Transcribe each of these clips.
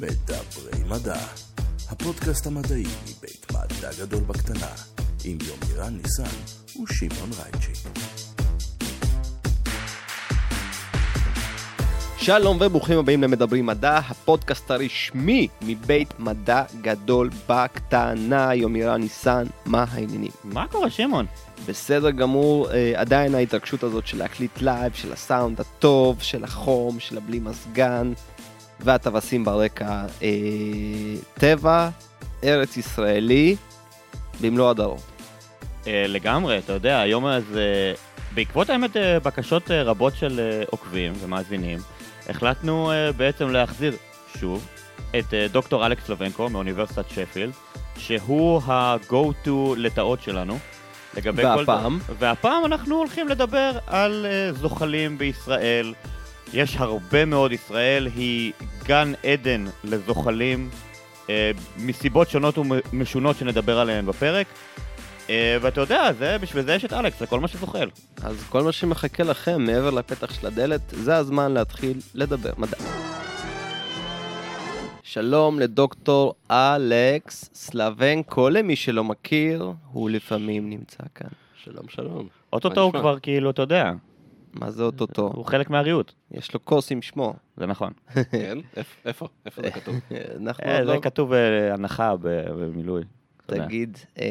מדברי מדע, הפודקאסט המדעי מבית מדע גדול בקטנה, עם יומירן ניסן ושמעון רייצ'י. שלום וברוכים הבאים למדברים מדע, הפודקאסט הרשמי מבית מדע גדול בקטנה, יומירן ניסן, מה העניינים? מה קורה, שמעון? בסדר גמור, אה, עדיין ההתרגשות הזאת של להקליט live, של הסאונד הטוב, של החום, של הבלי מזגן, והטווסים ברקע. אה, טבע, ארץ ישראלי, במלוא הדרום. אה, לגמרי, אתה יודע, היום הזה, בעקבות האמת אה, בקשות אה, רבות של אה, עוקבים ומאזינים, החלטנו אה, בעצם להחזיר שוב את אה, דוקטור אלכס לובנקו מאוניברסיטת שפילד, שהוא ה-go-to לטאות שלנו. לגבי כל והפעם? דבר. והפעם אנחנו הולכים לדבר על אה, זוחלים בישראל. יש הרבה מאוד, ישראל היא גן עדן לזוחלים אה, מסיבות שונות ומשונות שנדבר עליהן בפרק. אה, ואתה יודע, זה, בשביל זה יש את אלכס, זה כל מה שזוחל. אז כל מה שמחכה לכם מעבר לפתח של הדלת, זה הזמן להתחיל לדבר מדע. שלום לדוקטור אלכס סלבנקו, למי שלא מכיר, הוא לפעמים נמצא כאן. שלום שלום. אוטוטו הוא? כבר כאילו, אתה יודע, מה זה אוטוטו? הוא חלק מהריהוט, יש לו כוס עם שמו. זה נכון. כן? איפ- איפה? איפה זה כתוב? אנחנו אה, זה לא... כתוב אה, הנחה ב- במילוי. תגיד, אה,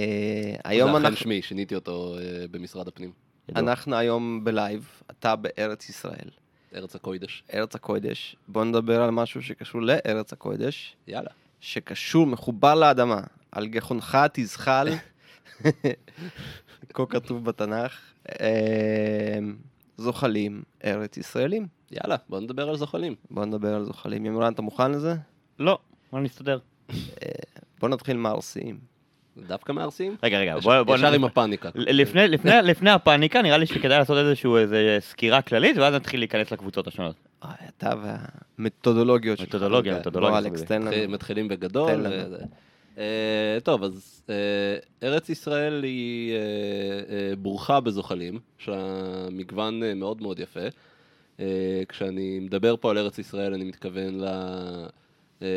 היום זה אכן אנחנו... שמי, שיניתי אותו במשרד הפנים. אנחנו היום ב live, אתה בארץ ישראל, ארץ הקוידש. ארץ הקודש. בוא נדבר על משהו שקשור לארץ הקודש, יאללה. שקשור, מחובר לאדמה. על גחונך תזחל, כה כתוב בתנ"ך. אה, זוחלים ארץ ישראלים. יאללה, בוא נדבר על זוחלים. בוא נדבר על זוחלים. ימרן, אתה מוכן לזה? לא, בוא נסתדר. בוא נתחיל מהרסיים. דווקא מהרסים? רגע, רגע, בוא... בוא ישר נ- עם הפאניקה. לפני, לפני, לפני הפאניקה נראה לי שכדאי לעשות איזשהו איזה סקירה כללית ואז נתחיל להיכנס לקבוצות השונות. אוי, אתה והמתודולוגיות שלך. מתודולוגיה, בוא, מתודולוגיה. מתחילים בגדול. אה, טוב, אז אה, ארץ ישראל היא אה, אה, בורכה בזוחלים, שהמגוון אה, מאוד מאוד יפה. אה, כשאני מדבר פה על ארץ ישראל, אני מתכוון ל... אה,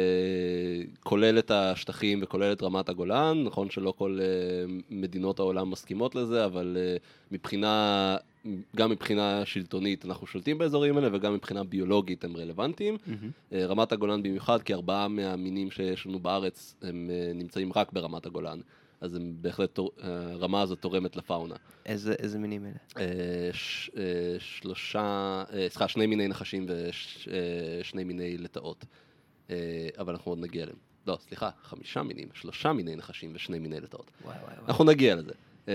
כולל את השטחים וכולל את רמת הגולן, נכון שלא כל אה, מדינות העולם מסכימות לזה, אבל אה, מבחינה, גם מבחינה שלטונית אנחנו שולטים באזורים האלה וגם מבחינה ביולוגית הם רלוונטיים. אה, רמת הגולן במיוחד, כי ארבעה מהמינים שיש לנו בארץ הם אה, נמצאים רק ברמת הגולן, אז הם בהחלט, תור- הרמה הזאת תורמת לפאונה. איזה איזה מינים אלה? אה, ש- אה, שלושה, אה, סליחה, שני מיני נחשים ושני מיני לטאות, אה, אבל אנחנו עוד נגיע אליהם. לא, סליחה, חמישה מינים, שלושה מיני נחשים ושני מיני לטאות. וואי וואי וואי. אנחנו נגיע לזה. אה,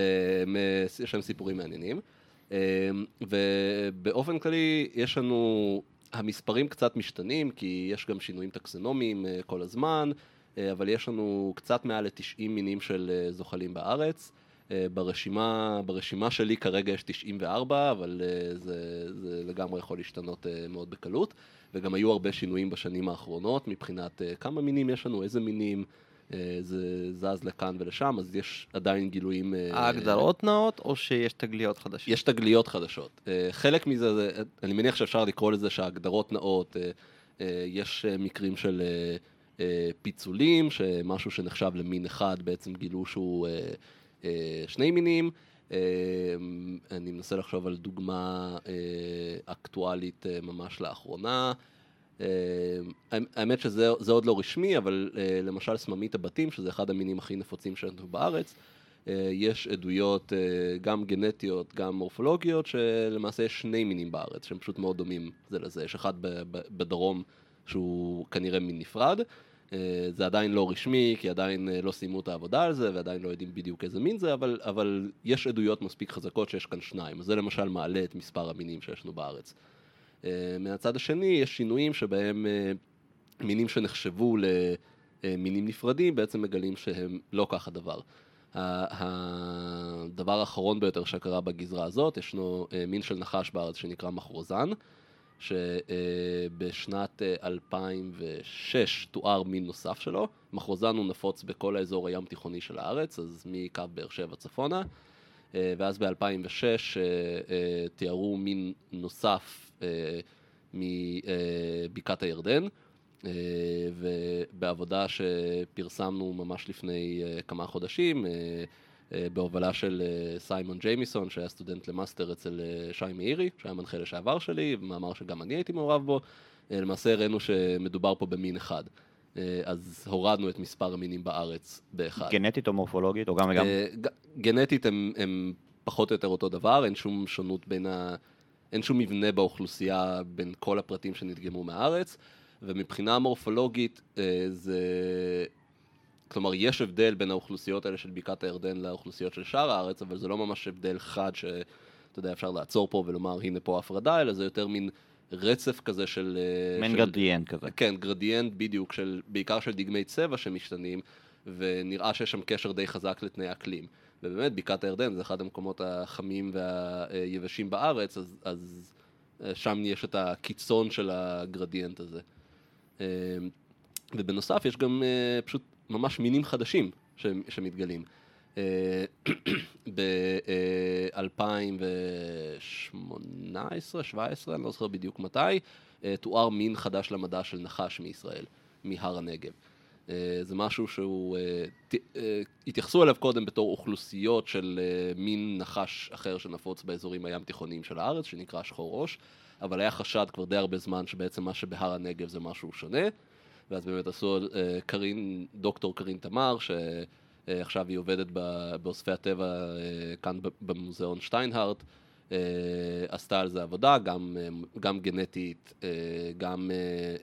יש להם סיפורים מעניינים. אה, ובאופן כללי, יש לנו... המספרים קצת משתנים, כי יש גם שינויים טקסונומיים אה, כל הזמן, אה, אבל יש לנו קצת מעל ל-90 מינים של אה, זוחלים בארץ. ברשימה, ברשימה שלי כרגע יש 94, אבל זה, זה לגמרי יכול להשתנות מאוד בקלות. וגם היו הרבה שינויים בשנים האחרונות מבחינת כמה מינים יש לנו, איזה מינים, זה זז לכאן ולשם, אז יש עדיין גילויים... אה, ההגדרות נאות או שיש תגליות חדשות? יש תגליות חדשות. אה, חלק מזה, זה, אני מניח שאפשר לקרוא לזה שההגדרות אה, אה, יש אה, מקרים של אה, אה, פיצולים, שמשהו שנחשב למין אחד בעצם גילו שהוא אה, אה, שני מינים. אה, אני מנסה לחשוב על דוגמה אה, אקטואלית אה, ממש לאחרונה. אה, האמת שזה זה עוד לא רשמי, אבל אה, למשל סממית הבתים, שזה אחד המינים הכי נפוצים שלנו בארץ, אה, יש עדויות גם גנטיות, גם מורפולוגיות, שלמעשה יש שני מינים בארץ, שהם פשוט מאוד דומים זה לזה. יש אחד בדרום שהוא כנראה מין נפרד. זה עדיין לא רשמי, כי עדיין לא סיימו את העבודה על זה, ועדיין לא יודעים בדיוק איזה מין זה, אבל, אבל יש עדויות מספיק חזקות שיש כאן שניים. זה למשל מעלה את מספר המינים שיש לנו בארץ. אה, מהצד השני, יש שינויים שבהם אה, מינים שנחשבו למינים נפרדים, בעצם מגלים שהם לא כך הדבר. הדבר האחרון ביותר שקרה בגזרה הזאת, ישנו אה, מין של נחש בארץ שנקרא מחרוזן, שבשנת 2006 תואר מין נוסף שלו. מחרוזן הוא נפוץ בכל האזור הים תיכוני של הארץ, אז מקו באר שבע צפונה. אה, ואז ב-2006 תיארו מין נוסף אה, מבקעת הירדן, אה, ובעבודה שפרסמנו ממש לפני אה, כמה חודשים, אה, אה, בהובלה של אה, סיימון ג'יימיסון, שהיה סטודנט למאסטר אצל אה, שי מאירי, שהיה מנחה לשעבר שלי, מאמר שגם אני הייתי מעורב בו, אה, למעשה הראינו שמדובר פה במין אחד. אה, אז הורדנו את מספר המינים בארץ באחד. גנטית או מורפולוגית, או גם וגם? אה, גנטית הם, הם פחות או יותר אותו דבר, אין שום שונות בין ה... אין שום מבנה באוכלוסייה בין כל הפרטים שנדגמו מהארץ, ומבחינה מורפולוגית אה, זה... כלומר, יש הבדל בין האוכלוסיות האלה של בקעת הירדן לאוכלוסיות של שאר הארץ, אבל זה לא ממש הבדל חד שאתה יודע, אפשר לעצור פה ולומר, הנה פה הפרדה, אלא זה יותר מין רצף כזה של... אה, מעין של- גרדיאנט כזה. כן, גרדיאנט בדיוק, של, בעיקר של דגמי צבע שמשתנים, ונראה שיש שם קשר די חזק לתנאי אקלים. ובאמת, בקעת הירדן זה אחד המקומות החמים והיבשים בארץ, אז, אז אה, שם יש את הקיצון של הגרדיאנט הזה. אה, ובנוסף, יש גם אה, פשוט ממש מינים חדשים שמתגלים. אה, ב-2018, 17, אני לא זוכר בדיוק מתי, תואר מין חדש למדע של נחש מישראל, מהר הנגב. אה, זה משהו שהוא, אה, ת- אה, התייחסו אליו קודם בתור אוכלוסיות של אה, מין נחש אחר שנפוץ באזורים הים תיכוניים של הארץ, שנקרא שחור ראש, אבל היה חשד כבר די הרבה זמן שבעצם מה שבהר הנגב זה משהו שונה, ואז באמת עשו אה, קרין, דוקטור קרין תמר, שעכשיו היא עובדת באוספי הטבע אה, כאן במוזיאון שטיינהארט, אה, עשתה על זה עבודה, גם, אה, גם גנטית, אה, גם אה,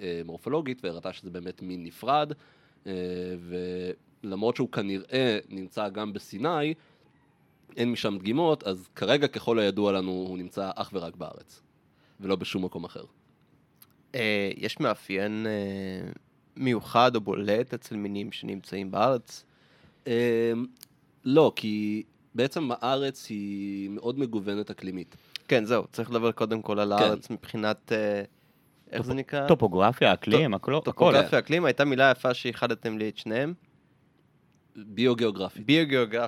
אה, מורפולוגית, והראתה שזה באמת מין נפרד, ולמרות שהוא כנראה נמצא גם בסיני, אין משם דגימות, אז כרגע ככל הידוע לנו הוא נמצא אך ורק בארץ, ולא בשום מקום אחר. אה, יש מאפיין אה, מיוחד או בולט אצל מינים שנמצאים בארץ? לא, כי בעצם הארץ היא מאוד מגוונת אקלימית. כן, זהו, צריך לדבר קודם כל על כן. הארץ מבחינת... אה, איך זה נקרא? טופוגרפיה, אקלים, הכל. טופוגרפיה, אקלים, הייתה מילה יפה שאיחדתם לי את שניהם. ביוגיאוגרפיה.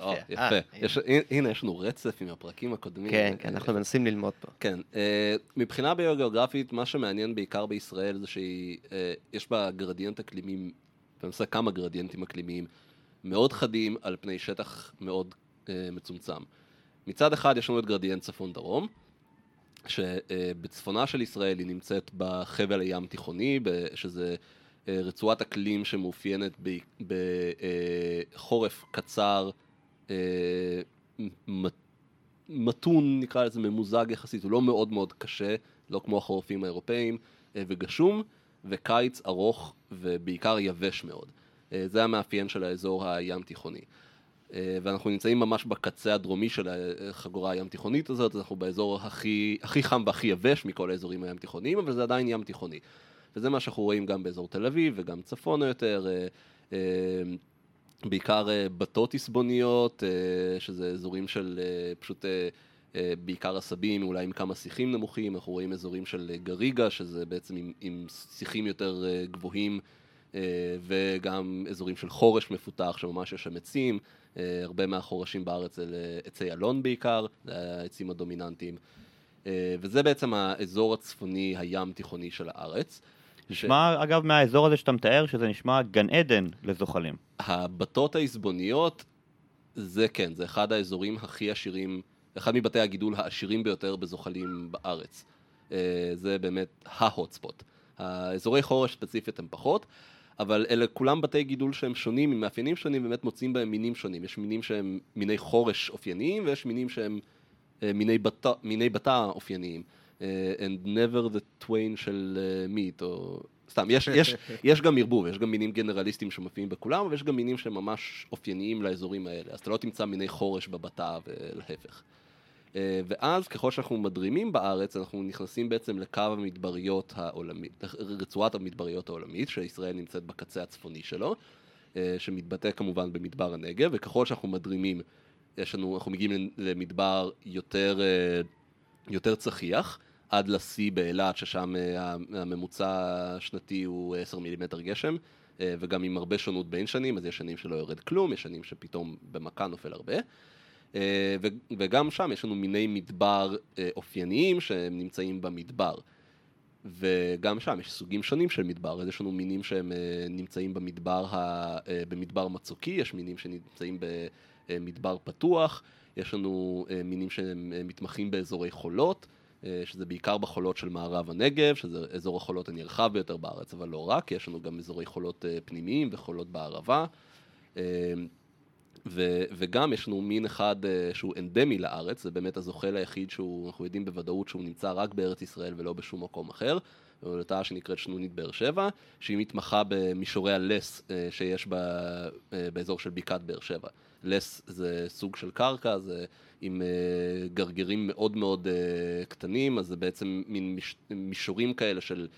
או, אה, יפה. יש- הנה, יש לנו רצף עם הפרקים הקודמים. כן, כן, אנחנו מנסים ללמוד פה. כן, אה, מבחינה ביוגיאוגרפית, מה שמעניין בעיקר בישראל זה שיש בה גרדיאנט אקלימים, למעשה כמה גרדיאנטים אקלימיים מאוד חדים על פני שטח מאוד אה, מצומצם. מצד אחד יש לנו את גרדיאנט צפון-דרום, שבצפונה של ישראל היא נמצאת בחבל הים תיכוני, שזה אה, רצועת אקלים שמאופיינת בחורף קצר, אה, מתון, נקרא לזה ממוזג יחסית, הוא לא מאוד מאוד קשה, לא כמו החורפים האירופאים, אה, וגשום, וקיץ ארוך ובעיקר יבש מאוד. אה, זה המאפיין של האזור הים תיכוני. אה, ואנחנו נמצאים ממש בקצה הדרומי של החגורה הים תיכונית הזאת, אז אנחנו באזור הכי, הכי חם והכי יבש מכל האזורים הים תיכוניים, אבל זה עדיין ים תיכוני. וזה מה שאנחנו רואים גם באזור תל אביב וגם צפונה יותר. אה, אה, בעיקר בתות עסבוניות, אה, שזה אזורים של פשוט בעיקר עשבים, אולי עם כמה שיחים נמוכים, אנחנו רואים אזורים של גריגה, שזה בעצם עם, עם שיחים יותר גבוהים, וגם אזורים של חורש מפותח, שממש יש שם עצים, הרבה מהחורשים בארץ אלה עצי אלון בעיקר, זה העצים הדומיננטיים. אה, וזה בעצם האזור הצפוני הים תיכוני של הארץ. נשמע, אגב, מהאזור הזה שאתה מתאר, שזה נשמע גן עדן לזוחלים. הבתות העזבוניות, זה כן, זה אחד האזורים הכי עשירים, אחד מבתי הגידול העשירים ביותר בזוחלים בארץ. אה, זה באמת ה-hotspot. האזורי חורש ספציפית הם פחות, אבל אלה כולם בתי גידול שהם שונים, עם מאפיינים שונים, באמת מוצאים בהם מינים שונים. יש מינים שהם מיני חורש אופייניים, ויש מינים שהם אה, מיני בתא, מיני בתא אופייניים. אה, and never the twain של אה, meat, או... סתם, יש, יש, יש גם ערבוב, יש גם מינים גנרליסטיים שמופיעים בכולם, אבל יש גם מינים שהם ממש אופייניים לאזורים האלה. אז אתה לא תמצא מיני חורש בבתא ולהפך. אה, ואז ככל שאנחנו מדרימים בארץ, אנחנו נכנסים בעצם לקו המדבריות העולמית, רצועת המדבריות העולמית, שישראל נמצאת בקצה הצפוני שלו, אה, שמתבטא כמובן במדבר הנגב, וככל שאנחנו מדרימים, יש לנו, אנחנו מגיעים למדבר יותר, אה, יותר צחיח, עד לשיא באילת, ששם הממוצע השנתי הוא 10 מילימטר גשם, וגם עם הרבה שונות בין שנים, אז יש שנים שלא יורד כלום, יש שנים שפתאום במכה נופל הרבה. אה, וגם שם יש לנו מיני מדבר אה, אופייניים שהם נמצאים במדבר. וגם שם יש סוגים שונים של מדבר, אז יש לנו מינים שהם אה, נמצאים במדבר, ה, במדבר מצוקי, יש מינים שנמצאים במדבר פתוח, יש לנו מינים שהם מתמחים באזורי חולות, שזה בעיקר בחולות של מערב הנגב, שזה אזור החולות הנרחב ביותר בארץ, אבל לא רק, יש לנו גם אזורי חולות פנימיים וחולות בערבה. ו, וגם יש לנו מין אחד uh, שהוא אנדמי לארץ, זה באמת הזוחל היחיד שהוא, אנחנו יודעים בוודאות שהוא נמצא רק בארץ ישראל ולא בשום מקום אחר, הולדתה שנקראת שנונית באר שבע, שהיא מתמחה במישורי הלס uh, שיש ב, uh, באזור של בקעת באר שבע. לס זה סוג של קרקע, זה עם uh, גרגירים מאוד מאוד uh, קטנים, אז זה בעצם מין מש, מישורים כאלה של...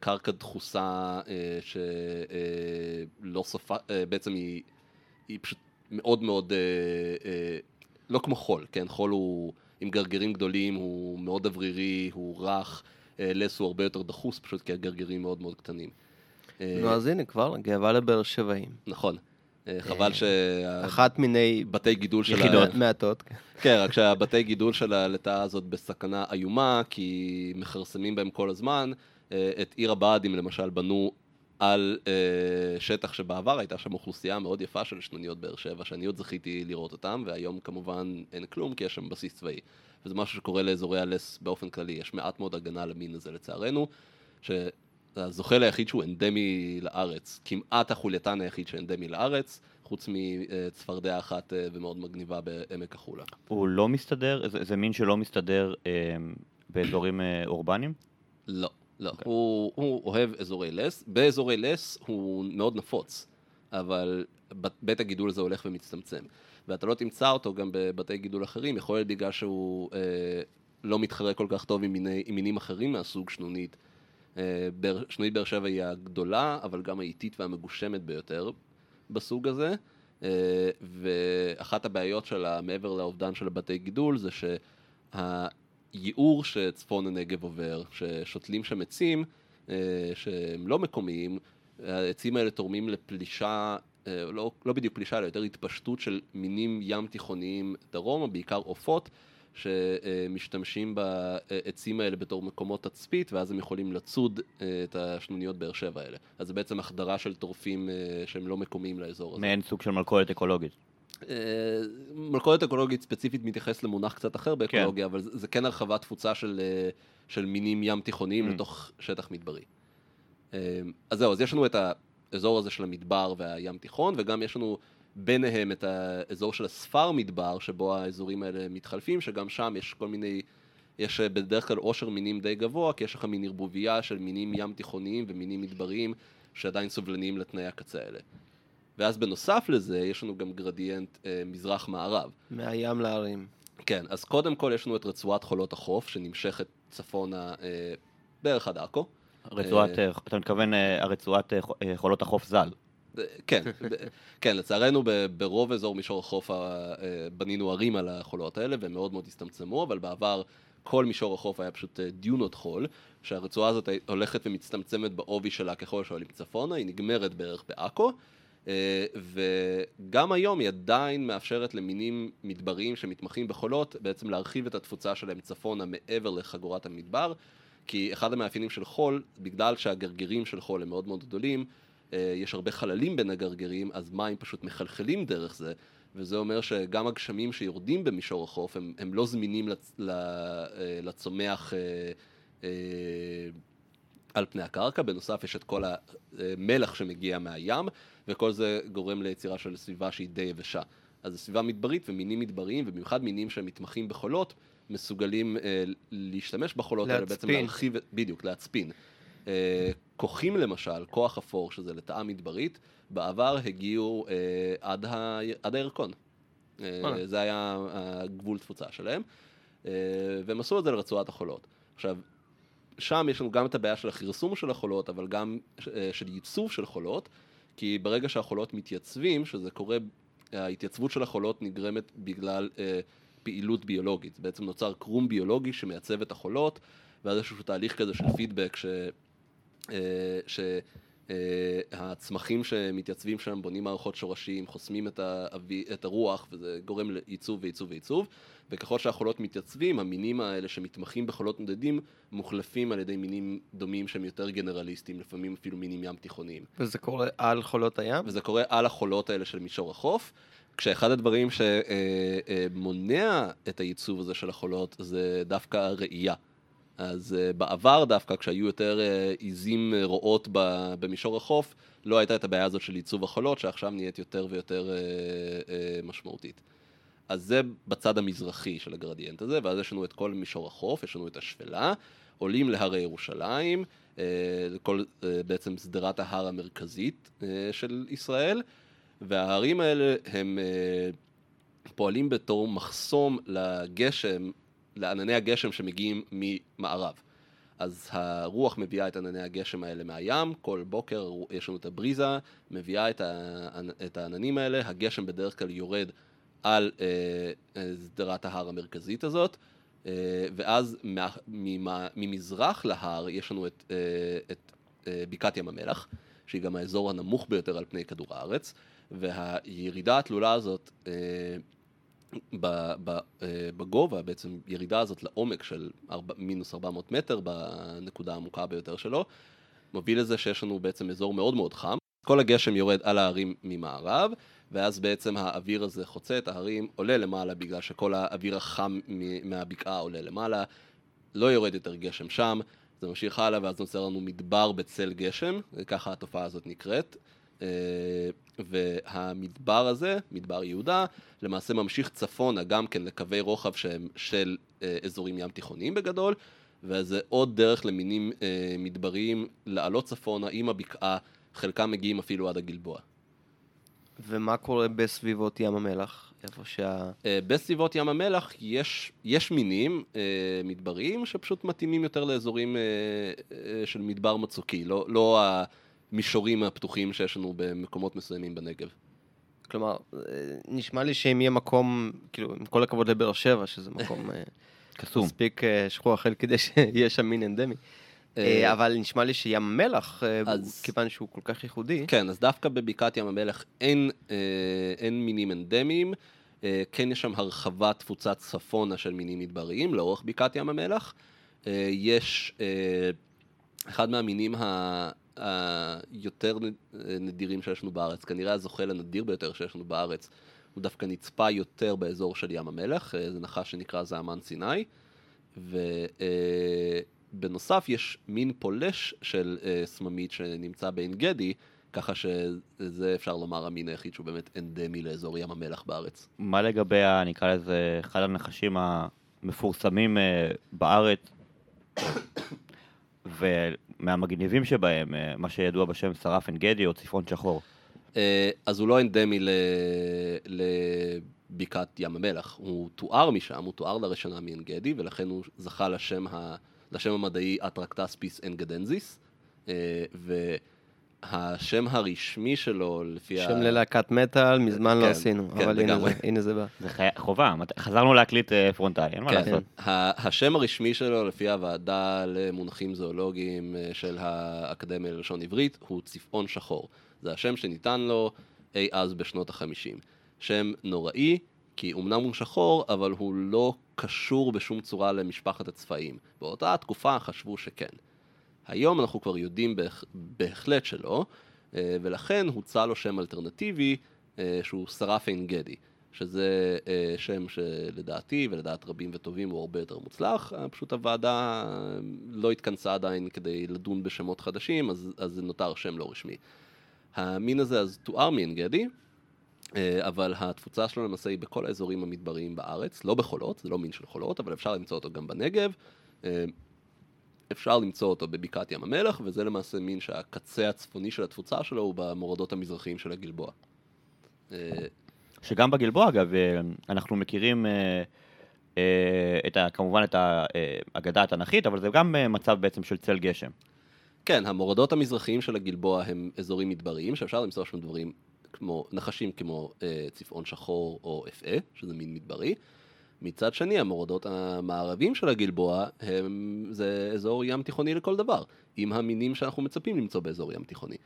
קרקע דחוסה שלא סופה, בעצם היא, היא פשוט מאוד מאוד, אה, אה, לא כמו חול, כן? חול הוא עם גרגירים גדולים, הוא מאוד אוורירי, הוא רך, אה, לס הוא הרבה יותר דחוס, פשוט כי הגרגירים מאוד מאוד קטנים. אה, נו, אז הנה כבר, גאווה לבאר שבעים. נכון. אה, חבל שה... אחת מיני בתי גידול של... יחידות מעטות. כן. רק שהבתי גידול של הלטאה הזאת בסכנה איומה, כי מכרסמים בהם כל הזמן. אה, את עיר הבה"דים למשל בנו על אה, שטח שבעבר הייתה שם אוכלוסייה מאוד יפה של שנוניות באר שבע, שאני עוד זכיתי לראות אותם, והיום כמובן אין כלום, כי יש שם בסיס צבאי. וזה משהו שקורה לאזורי הלס באופן כללי, יש מעט מאוד הגנה למין הזה לצערנו, שהזוחל היחיד שהוא אנדמי לארץ, כמעט החולייתן היחיד שאנדמי לארץ, חוץ מצפרדע אחת אה, ומאוד מגניבה בעמק החולה. הוא לא מסתדר, זה, זה מין שלא מסתדר אה, באזורים אה, אורבניים? לא. לא, okay. הוא, הוא אוהב אזורי לס, באזורי לס הוא מאוד נפוץ, אבל בית הגידול הזה הולך ומצטמצם. ואתה לא תמצא אותו גם בבתי גידול אחרים, יכול להיות בגלל שהוא אה, לא מתחרה כל כך טוב עם, מיני, עם מינים אחרים מהסוג שנונית. אה, בר, שנונית באר שבע היא הגדולה, אבל גם האיטית והמגושמת ביותר בסוג הזה. אה, ואחת הבעיות שלה, מעבר לאובדן של הבתי גידול, זה שה... הייעור שצפון הנגב עובר, ששותלים שם עצים אה, שהם לא מקומיים, העצים האלה תורמים לפלישה, אה, לא, לא בדיוק פלישה, אלא יותר התפשטות של מינים ים תיכוניים דרומה, בעיקר עופות, שמשתמשים בעצים האלה בתור מקומות תצפית, ואז הם יכולים לצוד אה, את השנוניות באר שבע האלה. אז זה בעצם החדרה של טורפים שהם לא מקומיים לאזור הזה. מעין סוג של מלכודת אקולוגית. אה, מלכודת אקולוגית ספציפית מתייחס למונח קצת אחר באקולוגיה, כן. אבל זה, זה כן הרחבת תפוצה של, אה, של מינים ים תיכוניים mm. לתוך שטח מדברי. אה, אז זהו, אז יש לנו את האזור הזה של המדבר והים תיכון, וגם יש לנו ביניהם את האזור של הספר מדבר, שבו האזורים האלה מתחלפים, שגם שם יש כל מיני, יש בדרך כלל עושר מינים די גבוה, כי יש לך מין ערבוביה של מינים ים תיכוניים ומינים מדבריים שעדיין סובלניים לתנאי הקצה האלה. ואז בנוסף לזה, יש לנו גם גרדיאנט אה, מזרח-מערב. מהים להרים. כן, אז קודם כל יש לנו את רצועת חולות החוף, שנמשכת צפונה אה, בערך עד עכו. רצועת, אה, אתה מתכוון אה, הרצועת אה, אה, חולות החוף ז"ל. אה, כן, כן, לצערנו ברוב אזור מישור החוף בנינו ערים על החולות האלה, והם מאוד מאוד הצטמצמו, אבל בעבר כל מישור החוף היה פשוט דיונות חול, שהרצועה הזאת הולכת ומצטמצמת בעובי שלה ככל שעולים צפונה, היא נגמרת בערך בעכו, אה, וגם היום היא עדיין מאפשרת למינים מדבריים שמתמחים בחולות בעצם להרחיב את התפוצה שלהם צפונה מעבר לחגורת המדבר, כי אחד המאפיינים של חול, בגלל שהגרגירים של חול הם מאוד מאוד גדולים, אה, יש הרבה חללים בין הגרגירים, אז מים פשוט מחלחלים דרך זה, וזה אומר שגם הגשמים שיורדים במישור החוף הם, הם לא זמינים לצ, אה, לצומח על פני הקרקע, בנוסף יש את כל המלח שמגיע מהים, וכל זה גורם ליצירה של סביבה שהיא די יבשה. אז זו סביבה מדברית ומינים מדבריים, ובמיוחד מינים שמתמחים בחולות, מסוגלים אה, להשתמש בחולות האלה, בעצם להרחיב, בדיוק, להצפין. אה, כוחים למשל, כוח אפור, שזה לטאה מדברית, בעבר הגיעו אה, עד, ה... עד הירקון. אה, זה היה הגבול תפוצה שלהם, אה, והם עשו את זה לרצועת החולות. עכשיו, שם יש לנו גם את הבעיה של הכרסום של החולות, אבל גם אה, של ייצוב של חולות, כי ברגע שהחולות מתייצבים, שזה קורה, ההתייצבות של החולות נגרמת בגלל אה, פעילות ביולוגית. בעצם נוצר קרום ביולוגי שמייצב את החולות, ואז יש איזשהו תהליך כזה של פידבק ש, אה, אה, הצמחים שמתייצבים שם בונים מערכות שורשים, חוסמים את, האבי, את הרוח, וזה גורם לעיצוב ועיצוב ועיצוב. וככל שהחולות מתייצבים, המינים האלה שמתמחים בחולות נודדים, מוחלפים על ידי מינים דומים שהם יותר גנרליסטיים, לפעמים אפילו מינים ים תיכוניים. וזה קורה על חולות הים? וזה קורה על החולות האלה של מישור החוף. כשאחד הדברים שמונע את הייצוב הזה של החולות זה דווקא הראייה. אז uh, בעבר דווקא, כשהיו יותר uh, עיזים uh, רועות במישור החוף, לא הייתה את הבעיה הזאת של עיצוב החולות, שעכשיו נהיית יותר ויותר uh, uh, משמעותית. אז זה בצד המזרחי של הגרדיאנט הזה, ואז יש לנו את כל מישור החוף, יש לנו את השפלה, עולים להרי ירושלים, uh, כל uh, בעצם שדרת ההר המרכזית uh, של ישראל, וההרים האלה הם uh, פועלים בתור מחסום לגשם לענני הגשם שמגיעים ממערב. אז הרוח מביאה את ענני הגשם האלה מהים, כל בוקר יש לנו את הבריזה, מביאה את, העננים האלה, הגשם בדרך כלל יורד על אה, שדרת ההר המרכזית הזאת, אה, ואז ממזרח להר יש לנו את, אה, את אה, בקעת ים המלח, שהיא גם האזור הנמוך ביותר על פני כדור הארץ, והירידה התלולה הזאת אה, בגובה, בעצם ירידה הזאת לעומק של מינוס 400 מטר בנקודה העמוקה ביותר שלו, מוביל לזה שיש לנו בעצם אזור מאוד מאוד חם. כל הגשם יורד על ההרים ממערב, ואז בעצם האוויר הזה חוצה את ההרים, עולה למעלה בגלל שכל האוויר החם מהבקעה עולה למעלה, לא יורד יותר גשם שם, זה ממשיך הלאה ואז נוצר לנו מדבר בצל גשם, ככה התופעה הזאת נקראת. אה, והמדבר הזה, מדבר יהודה, למעשה ממשיך צפונה גם כן לקווי רוחב שהם של אה, אזורים ים תיכוניים בגדול, וזה עוד דרך למינים אה, מדבריים לעלות צפונה עם הבקעה, חלקם מגיעים אפילו עד הגלבוע. ומה קורה בסביבות ים המלח? איפה שה... בסביבות ים המלח יש, יש מינים מדבריים שפשוט מתאימים יותר לאזורים של מדבר מצוקי, לא, לא המישורים הפתוחים שיש לנו במקומות מסוימים בנגב. כלומר, נשמע לי שאם יהיה מקום, כאילו, עם כל הכבוד לבאר שבע, שזה מקום אה, קסום. מספיק אה, שכוח אחר כדי שיהיה שם מין אנדמי. אה, אבל נשמע לי שים המלח, אז- כיוון שהוא כל כך ייחודי, כן, אז דווקא בבקעת ים המלח אין, אה, אין מינים אנדמיים, אה, כן יש שם הרחבת תפוצת צפונה של מינים מדבריים לאורך בקעת ים המלח. אה, יש אה, אחד מהמינים ה- היותר אה, נדירים שיש לנו בארץ, כנראה הזוחל הנדיר ביותר שיש לנו בארץ, הוא דווקא נצפה יותר באזור של ים המלח, אה, זה נחש שנקרא זעמן סיני. ובנוסף יש מין פולש של אה, סממית שנמצא בעין גדי, ככה שזה אפשר לומר המין היחיד שהוא באמת אנדמי לאזור ים המלח בארץ. מה לגבי, נקרא לזה, אחד הנחשים המפורסמים אה, בארץ, ומהמגניבים שבהם, אה, מה שידוע בשם שרף עין גדי או צפרון שחור. אה, אז הוא לא אנדמי. לבקעת ים המלח, הוא תואר משם, הוא תואר לראשונה מעין גדי, ולכן הוא זכה לשם, ה... לשם המדעי אטרקטספיס אנגדנזיס, אה, והשם הרשמי שלו, לפי שם ללהקת מטאל, מזמן לא כן, עשינו, כן, אבל הנה. זה- הנה זה בא. זה חי... חובה, חזרנו להקליט אה, פרונטלי, אין מה כן, לעשות. ה- השם הרשמי שלו, לפי הוועדה למונחים זואולוגיים אה, של האקדמיה ללשון עברית, הוא צפעון שחור. זה השם שניתן לו אי אז בשנות החמישים. שם נוראי, כי אמנם הוא שחור, אבל הוא לא קשור בשום צורה למשפחת הצפעים. באותה התקופה חשבו שכן. היום אנחנו כבר יודעים בהח... בהחלט שלא, אה, ולכן הוצע לו שם אלטרנטיבי אה, שהוא שרף עין גדי, שזה אה, שם שלדעתי ולדעת רבים וטובים הוא הרבה יותר מוצלח, פשוט הוועדה לא התכנסה עדיין כדי לדון בשמות חדשים, אז, אז זה נותר שם לא רשמי. המין הזה אז תואר מעין גדי, אבל התפוצה שלו למעשה היא בכל האזורים המדבריים בארץ, לא בחולות, זה לא מין של חולות, אבל אפשר למצוא אותו גם בנגב. אפשר למצוא אותו בבקעת ים המלח, וזה למעשה מין שהקצה הצפוני של התפוצה שלו הוא במורדות המזרחיים של הגלבוע. אה, שגם בגלבוע, אגב, אה, אנחנו מכירים אה, את ה, כמובן את האגדה התנ"כית, אבל זה גם מצב בעצם של צל גשם. כן, המורדות המזרחיים של הגלבוע הם אזורים מדבריים, שאפשר למצוא שם דברים כמו, נחשים כמו צפעון שחור או אפעה, שזה מין מדברי. מצד שני, המורדות המערביים של הגלבוע הם, זה אזור ים תיכוני לכל דבר, עם המינים שאנחנו מצפים למצוא באזור ים תיכוני.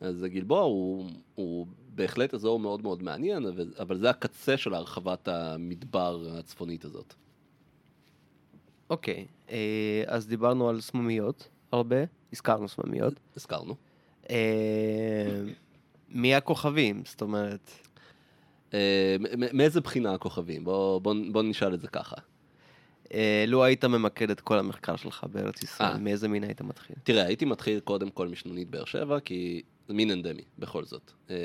אז הגלבוע הוא, הוא בהחלט אזור מאוד מאוד מעניין, אבל, אבל זה הקצה של הרחבת המדבר הצפונית הזאת. אוקיי, אה, אז דיברנו על סממיות הרבה, הזכרנו סממיות. הזכרנו. אה, מי הכוכבים? זאת אומרת, מאיזה בחינה הכוכבים? בוא, בוא, בוא נשאל את זה ככה. אה, לו היית ממקד את כל המחקר שלך בארץ ישראל, אה. מאיזה מין היית מתחיל? תראה, הייתי מתחיל קודם כל משנונית באר שבע, כי זה מין אנדמי, בכל זאת. אה,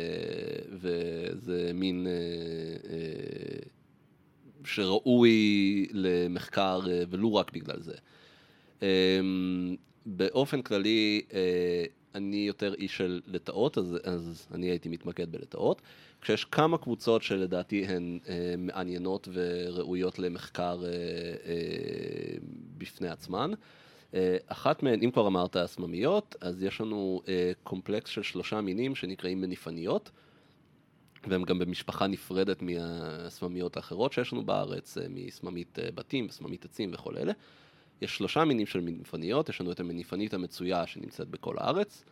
וזה מין אה, אה, שראוי למחקר, אה, ולו רק בגלל זה. אה, באופן כללי, אה, אני יותר איש של לטאות, אז, אז אני הייתי מתמקד בלטאות. כשיש כמה קבוצות שלדעתי הן אה, מעניינות וראויות למחקר אה, אה, בפני עצמן. אה, אחת מהן, אם כבר אמרת הסממיות, אז יש לנו אה, קומפלקס של שלושה מינים שנקראים מניפניות, והם גם במשפחה נפרדת מהסממיות האחרות שיש לנו בארץ, אה, מסממית אה, בתים, סממית עצים וכל אלה. יש שלושה מינים של מניפניות, יש לנו את המניפנית המצויה שנמצאת בכל הארץ,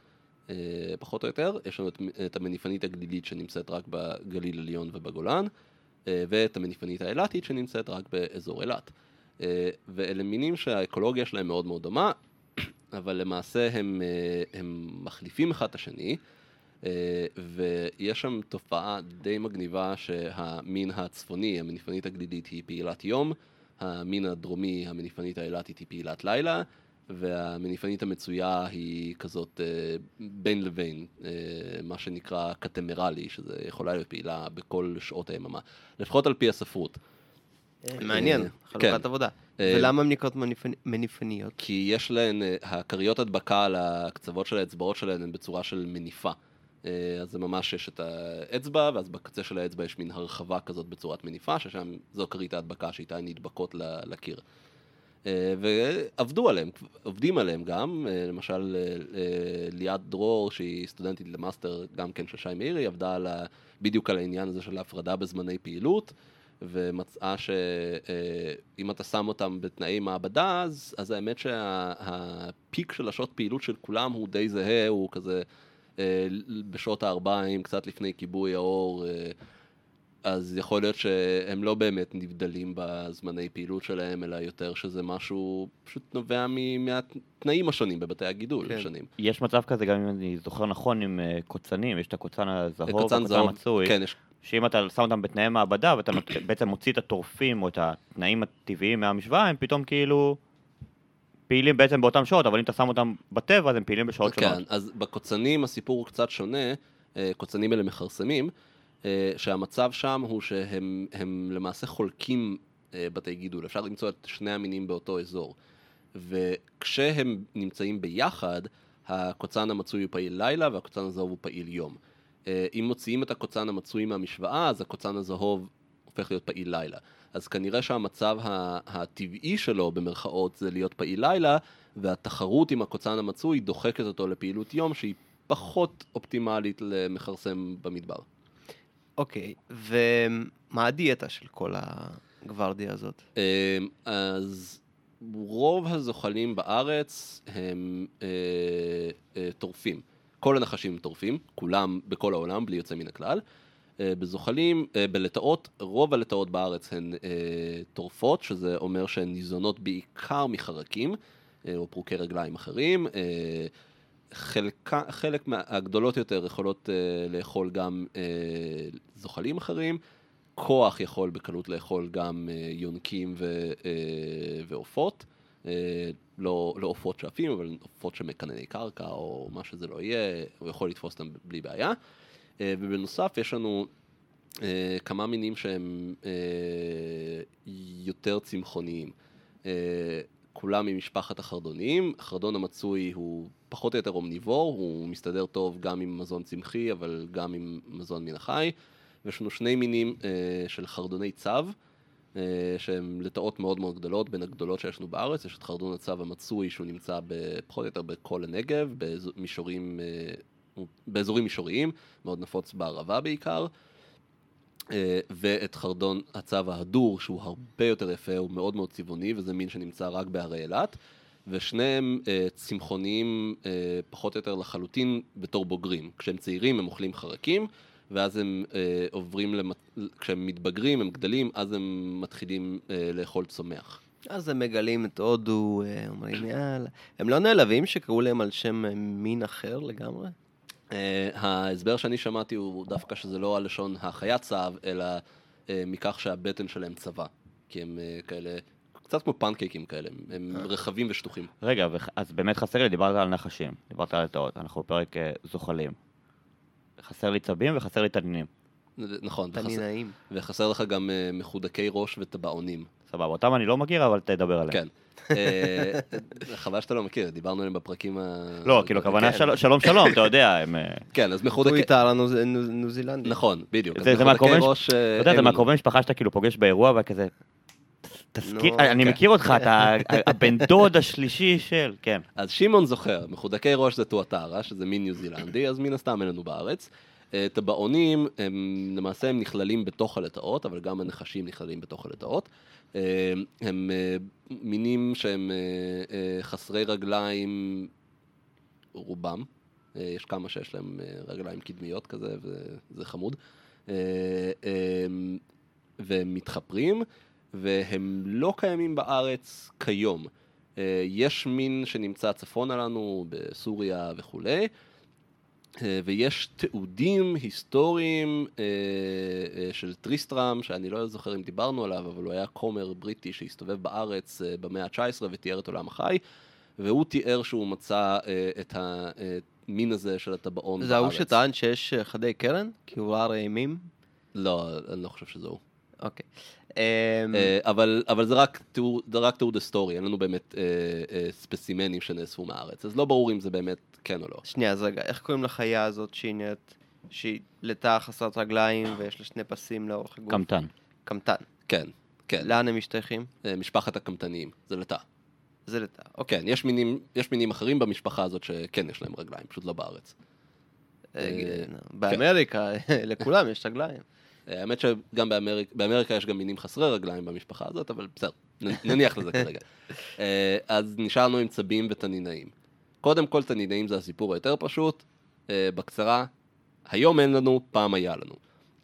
פחות או יותר, יש לנו את, את המניפנית הגלילית שנמצאת רק בגליל עליון ובגולן, אה, ואת המניפנית האילתית שנמצאת רק באזור אילת. אה, ואלה מינים שהאקולוגיה שלהם מאוד מאוד דומה, אבל למעשה הם, אה, הם מחליפים אחד את השני, אה, ויש שם תופעה די מגניבה שהמין הצפוני, המניפנית הגלילית, היא פעילת יום, המין הדרומי, המניפנית האילתית, היא פעילת לילה, והמניפנית המצויה היא כזאת אה, בין לבין, אה, מה שנקרא קטמרלי, שזה יכולה להיות פעילה בכל שעות היממה, לפחות על פי הספרות. מעניין, אה, חלוקת כן. עבודה. ולמה הן נקראות מניפנ- מניפניות? כי יש להן, הכריות הדבקה על הקצוות של האצבעות שלהן הן בצורה של מניפה. אז זה ממש יש את האצבע, ואז בקצה של האצבע יש מין הרחבה כזאת בצורת מניפה, ששם זו כרית ההדבקה שאיתה הן נדבקות לקיר. אה, ועבדו עליהם, עובדים עליהם גם, אה, למשל אה, ליאת דרור, שהיא סטודנטית למאסטר גם כן של שי מאירי, עבדה על ה, בדיוק על העניין הזה של ההפרדה בזמני פעילות, ומצאה שאם אתה שם אותם בתנאי מעבדה, אז, אז האמת שהפיק של השעות פעילות של כולם הוא די זהה, הוא כזה בשעות הארבעים, קצת לפני כיבוי האור, אז יכול להיות שהם לא באמת נבדלים בזמני פעילות שלהם, אלא יותר שזה משהו פשוט נובע מ- מהתנאים השונים בבתי הגידול כן. השונים. יש מצב כזה, גם אם אני זוכר נכון, עם אה, קוצנים, יש את הקוצן הזהוב, קוצן הקוצן זהוב, המצוי, כן, יש שאם אתה שם אותם בתנאי מעבדה ואתה בעצם מוציא את הטורפים או את התנאים הטבעיים מהמשוואה, הם פתאום כאילו פעילים בעצם באותן שעות, אבל אם אתה שם אותם בטבע, אז הם פעילים בשעות כן, שונות. אז בקוצנים הסיפור הוא קצת שונה, אה, קוצנים אלה מכרסמים, שהמצב שם הוא שהם הם למעשה חולקים אה, בתי גידול, אפשר למצוא את שני המינים באותו אזור. וכשהם נמצאים ביחד, הקוצן המצוי הוא פעיל לילה והקוצן הזהוב הוא פעיל יום. אה, אם מוציאים את הקוצן המצוי מהמשוואה, אז הקוצן הזהוב הופך להיות פעיל לילה. אז כנראה שהמצב הטבעי שלו, במרכאות, זה להיות פעיל לילה, והתחרות עם הקוצן המצוי דוחקת אותו לפעילות יום שהיא פחות אופטימלית למכרסם במדבר. אוקיי, ומה הדיאטה של כל הגוורדיה הזאת? אה, אז רוב הזוחלים בארץ הם אה, אה, טורפים. כל הנחשים טורפים, כולם בכל העולם, בלי יוצא מן הכלל. אה, בזוחלים, בלטאות, רוב הלטאות בארץ הן טורפות, שזה אומר שהן ניזונות בעיקר מחרקים, או פרוקי רגליים אחרים. חלקה, חלק מהגדולות יותר יכולות אה, לאכול גם אה, זוחלים אחרים. כוח יכול בקלות לאכול גם אה, יונקים ו, אה, ועופות. אה, לא, לא עופות שאפים, אבל עופות שמקנני קרקע או מה שזה לא יהיה, הוא יכול לתפוס אותם בלי בעיה. אה, ובנוסף יש לנו אה, כמה מינים שהם אה, יותר צמחוניים. אה, כולם ממשפחת החרדונים. החרדון המצוי הוא פחות או יותר אומניבור, הוא מסתדר טוב גם עם מזון צמחי, אבל גם עם מזון מן החי. ויש לנו שני מינים אה, של חרדוני צב, אה, שהם לטאות מאוד מאוד גדולות, בין הגדולות שיש לנו בארץ. יש את חרדון הצב המצוי, שהוא נמצא פחות או יותר בכל הנגב, במישורים, אה, באזורים מישוריים, מאוד נפוץ בערבה בעיקר. אה, ואת חרדון הצב ההדור, שהוא הרבה יותר יפה, הוא מאוד מאוד צבעוני, וזה מין שנמצא רק בהרי אילת. ושניהם אה, צמחוניים אה, פחות או יותר לחלוטין בתור בוגרים. כשהם צעירים הם אוכלים חרקים, ואז הם אה, עוברים, למת... כשהם מתבגרים, הם גדלים, אז הם מתחילים אה, לאכול צומח. אז הם מגלים את הודו, אה, אומרים יאללה. הם לא נעלבים שקראו להם על שם אה, מין אחר לגמרי? אה, ההסבר שאני שמעתי הוא דווקא שזה לא הלשון החיית צב, אלא אה, מכך שהבטן שלהם צבא. כי הם אה, כאלה, קצת כמו פנקייקים כאלה, הם- רחבים ושטוחים. רגע, אז באמת חסר לי, דיברת על נחשים, דיברת על לטאות, אנחנו בפרק זוחלים. חסר לי צבים וחסר לי תנינים. נכון, וחסר, תנינאים. וחסר לך גם אה, מחודקי ראש וטבעונים. סבבה, אותם אני לא מכיר, אבל תדבר עליהם. כן. אה, חבל שאתה לא מכיר, דיברנו עליהם בפרקים ה... לא, כאילו, הכוונה כן. של- שלום שלום, אתה יודע, הם... אה, כן, אז הוא מחודקי... איתה על הניו זילנדי. נכון, בדיוק. אז זה- מהקרובי- ראש... אתה יודע, זה אין- מהקרובי משפחה שאתה כאילו פוגש באירוע וכזה... תזכיר, אני כן. מכיר אותך, אתה הבן דוד השלישי של... כן. אז שמעון זוכר, מחודקי ראש זה טואטרה, שזה מין ניו זילנדי, אז מן הסתם אין לנו בארץ. אה, טבעונים, הם למעשה הם נכללים בתוך הלטאות, אבל גם הנחשים נכללים בתוך הלטאות. אה, הם אה, מינים שהם חסרי רגליים, רובם. יש כמה שיש להם רגליים קדמיות כזה, וזה חמוד. והם מתחפרים, והם לא קיימים בארץ כיום. יש מין שנמצא צפונה לנו, בסוריה וכולי, ויש תיעודים היסטוריים אה, אה, של טריסטרם, שאני לא זוכר אם דיברנו עליו, אבל הוא היה כומר בריטי שהסתובב בארץ אה, במאה ה-19 ותיאר את עולם החי, והוא תיאר שהוא מצא אה, את המין הזה של הטבעון בארץ. זה ההוא שטען שיש אה, חדי קרן? כי הוא ראה רעימים? לא, אני לא חושב שזה הוא. אוקיי. אמ, אה, אבל, אבל זה רק תיעוד היסטורי, אין לנו באמת אה, אה, ספסימנים שנאספו מהארץ, אז לא ברור אם זה באמת כן או לא. שנייה, אז רגע, איך קוראים לחיה הזאת שהיא נראית, שהיא לטאה חסרת רגליים ויש לה שני פסים לאורך הגוף? קמטן. קמטן. כן, כן, לאן הם משתייכים? אה, משפחת הקמטניים, זה לטאה. זה לטאה. אוקיי. כן, יש מינים, יש מינים אחרים במשפחה הזאת שכן יש להם רגליים, פשוט לא בארץ. אה, אה, באמריקה, לכולם יש רגליים. האמת שגם באמריק, באמריקה יש גם מינים חסרי רגליים במשפחה הזאת, אבל בסדר, נניח לזה כרגע. אז נשארנו עם צבים ותנינאים. קודם כל, תנינאים זה הסיפור היותר פשוט. אה, בקצרה, היום אין לנו, פעם היה לנו.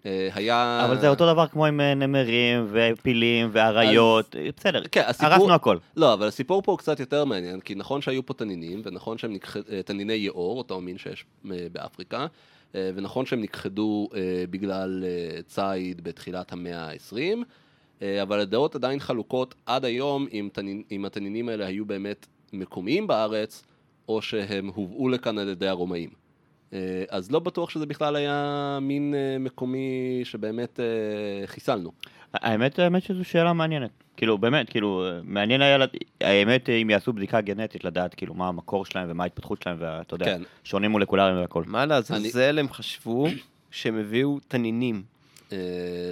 אה, היה... אבל זה אותו דבר כמו עם אה, נמרים ופילים ואריות, אה, בסדר, כן, הסיפור- הרסנו הכל. לא, אבל הסיפור פה הוא קצת יותר מעניין, כי נכון שהיו פה תנינים, ונכון שהם נכחדו, תניני יאור, אותו מין שיש באפריקה, ונכון שהם נכחדו בגלל ציד בתחילת המאה ה-20, אה, אבל הדעות עדיין חלוקות עד היום אם, תנין, אם התנינים האלה היו באמת מקומיים בארץ, או שהם הובאו לכאן על ידי הרומאים. אה, אז לא בטוח שזה בכלל היה מין אה, מקומי שבאמת אה, חיסלנו. האמת, האמת שזו שאלה מעניינת. כאילו, באמת, כאילו, מעניין היה, לד- האמת, אם יעשו בדיקה גנטית, לדעת, כאילו, מה המקור שלהם ומה ההתפתחות שלהם, ואתה יודע, כן. שונים מולקולריים והכל. מה לעזאזל הם חשבו שהם הביאו תנינים? אה,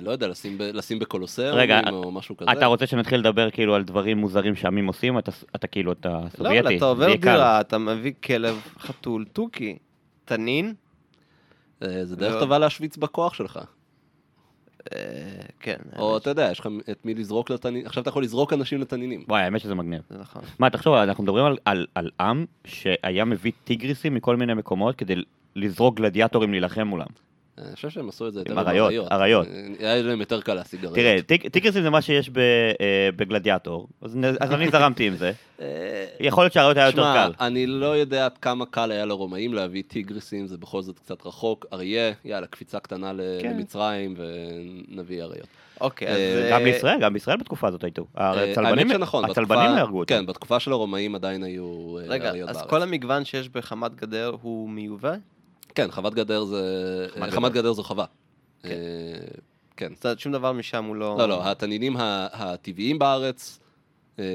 לא יודע, לשים, ב, לשים בקולוסר רגע, או משהו כזה. אתה רוצה שנתחיל לדבר, כאילו, על דברים מוזרים שעמים עושים? אתה, אתה כאילו, אתה לא, סובייטי. אבל אתה עובר. דירה, אתה מביא כלב, חתול, תוכי, תנין, אה, זה דרך לא. טובה להשוויץ בכוח שלך. אה, כן, או אתה יודע, יש לך את מי לזרוק לתנינים. עכשיו אתה יכול לזרוק אנשים לתנינים. וואי, האמת שזה מגניב. זה נכון. מה, תחשוב, אנחנו מדברים על, על, על עם שהיה מביא טיגריסים מכל מיני מקומות כדי לזרוק גלדיאטורים להילחם מולם. אני חושב שהם עשו את זה יותר עם אריות, אריות. אה, היה להם יותר קל להשיג אריות. תראה, טיג, טיגריסים זה מה שיש ב, אה, בגלדיאטור, אז, אני זרמתי עם זה. אה, יכול להיות שהאריות היה יותר שמע, קל. אני לא יודע עד כמה קל היה לרומאים להביא טיגריסים, זה בכל זאת קצת רחוק. אריה, יאללה, קפיצה קטנה כן. למצרים ונביא אריות. אוקיי, אז... גם בישראל, גם בישראל בתקופה הזאת הייתו. הצלבנים, האמת שנכון, הצלבנים הרגו אותם. כן, בתקופה של הרומאים עדיין היו אה, רגע, אריות אז בארץ. כל המגוון שיש בחמת גדר הוא מיובא? כן, חוות גדר זה... חמת חמת גדר. גדר זו חווה. כן. אה, כן. זאת אומרת, שום דבר משם הוא לא... לא, לא, התנינים הטבעיים בארץ, אה,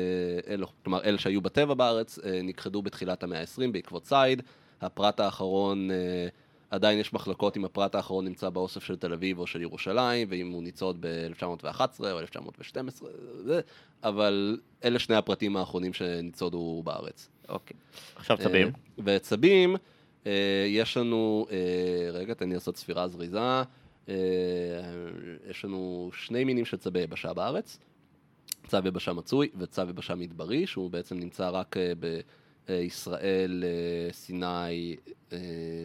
אלו, כלומר, אלה שהיו בטבע בארץ, אה, נכחדו בתחילת המאה ה-20 בעקבות ציד. הפרט האחרון, אה, עדיין יש מחלוקות אם הפרט האחרון נמצא באוסף של תל אביב או של ירושלים, ואם הוא ניצוד ב-1911 או 1912, זה, אבל אלה שני הפרטים האחרונים שניצודו בארץ. אוקיי. עכשיו צבים. אה, וצבים, אה, יש לנו, אה, רגע, תן לי לעשות ספירה זריזה. אה, יש לנו שני מינים של צבי יבשה בארץ, צב יבשה מצוי וצב יבשה מדברי, שהוא בעצם נמצא רק אה, בישראל, אה, סיני, אה,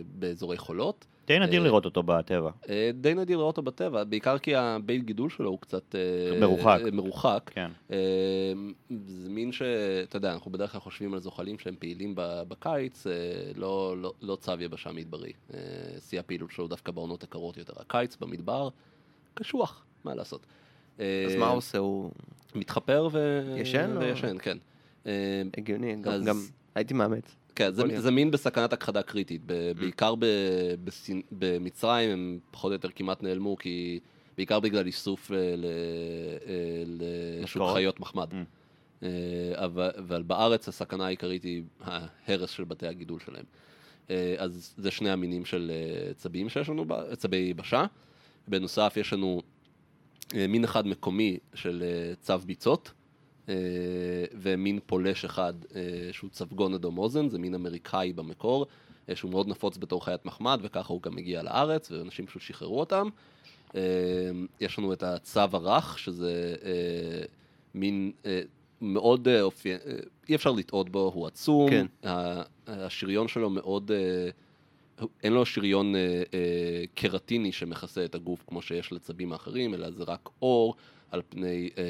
באזורי חולות. די נדיר אה, לראות אותו בטבע. אה, די נדיר לראות אותו בטבע, בעיקר כי הבית גידול שלו הוא קצת... אה, מרוחק. מרוחק. כן. זה מין ש... אתה יודע, אנחנו בדרך כלל חושבים על זוחלים שהם פעילים ב- בקיץ, לא, לא, לא צב יבשה מדברי. שיא הפעילות שלו דווקא בעונות הקרות יותר. הקיץ במדבר, קשוח, מה לעשות. אז מה הוא עושה? הוא מתחפר ו... ישן או- וישן, כן. אה, הגיוני, גם- אז- גם הייתי מאמץ. כן, זה. זה מין בסכנת הכחדה קריטית. ב, בעיקר ב, בסין, במצרים הם פחות או יותר כמעט נעלמו, כי בעיקר בגלל איסוף ל, אה, לשוק? חיות מחמד. Mm. אה, אבל, אבל בארץ הסכנה העיקרית היא ההרס של בתי הגידול שלהם. אה, אז זה שני המינים של אה, צבים שיש לנו, צבי יבשה. בנוסף יש לנו אה, מין אחד מקומי של אה, צב ביצות, אה, ומין פולש אחד אה, שהוא צבגון אדום אוזן, זה מין אמריקאי במקור, אה, שהוא מאוד נפוץ בתור חיית מחמד, וככה הוא גם הגיע לארץ, ואנשים פשוט שחררו אותם. אה, יש לנו את הצב הרך, שזה אה, מין אה, מאוד אה, אופי... אה, אי אפשר לטעות בו, הוא עצום, כן. השריון שלו מאוד... אה, אין לו שריון אה, אה, קרטיני שמכסה את הגוף כמו שיש לצבים האחרים, אלא זה רק אור על פני אה,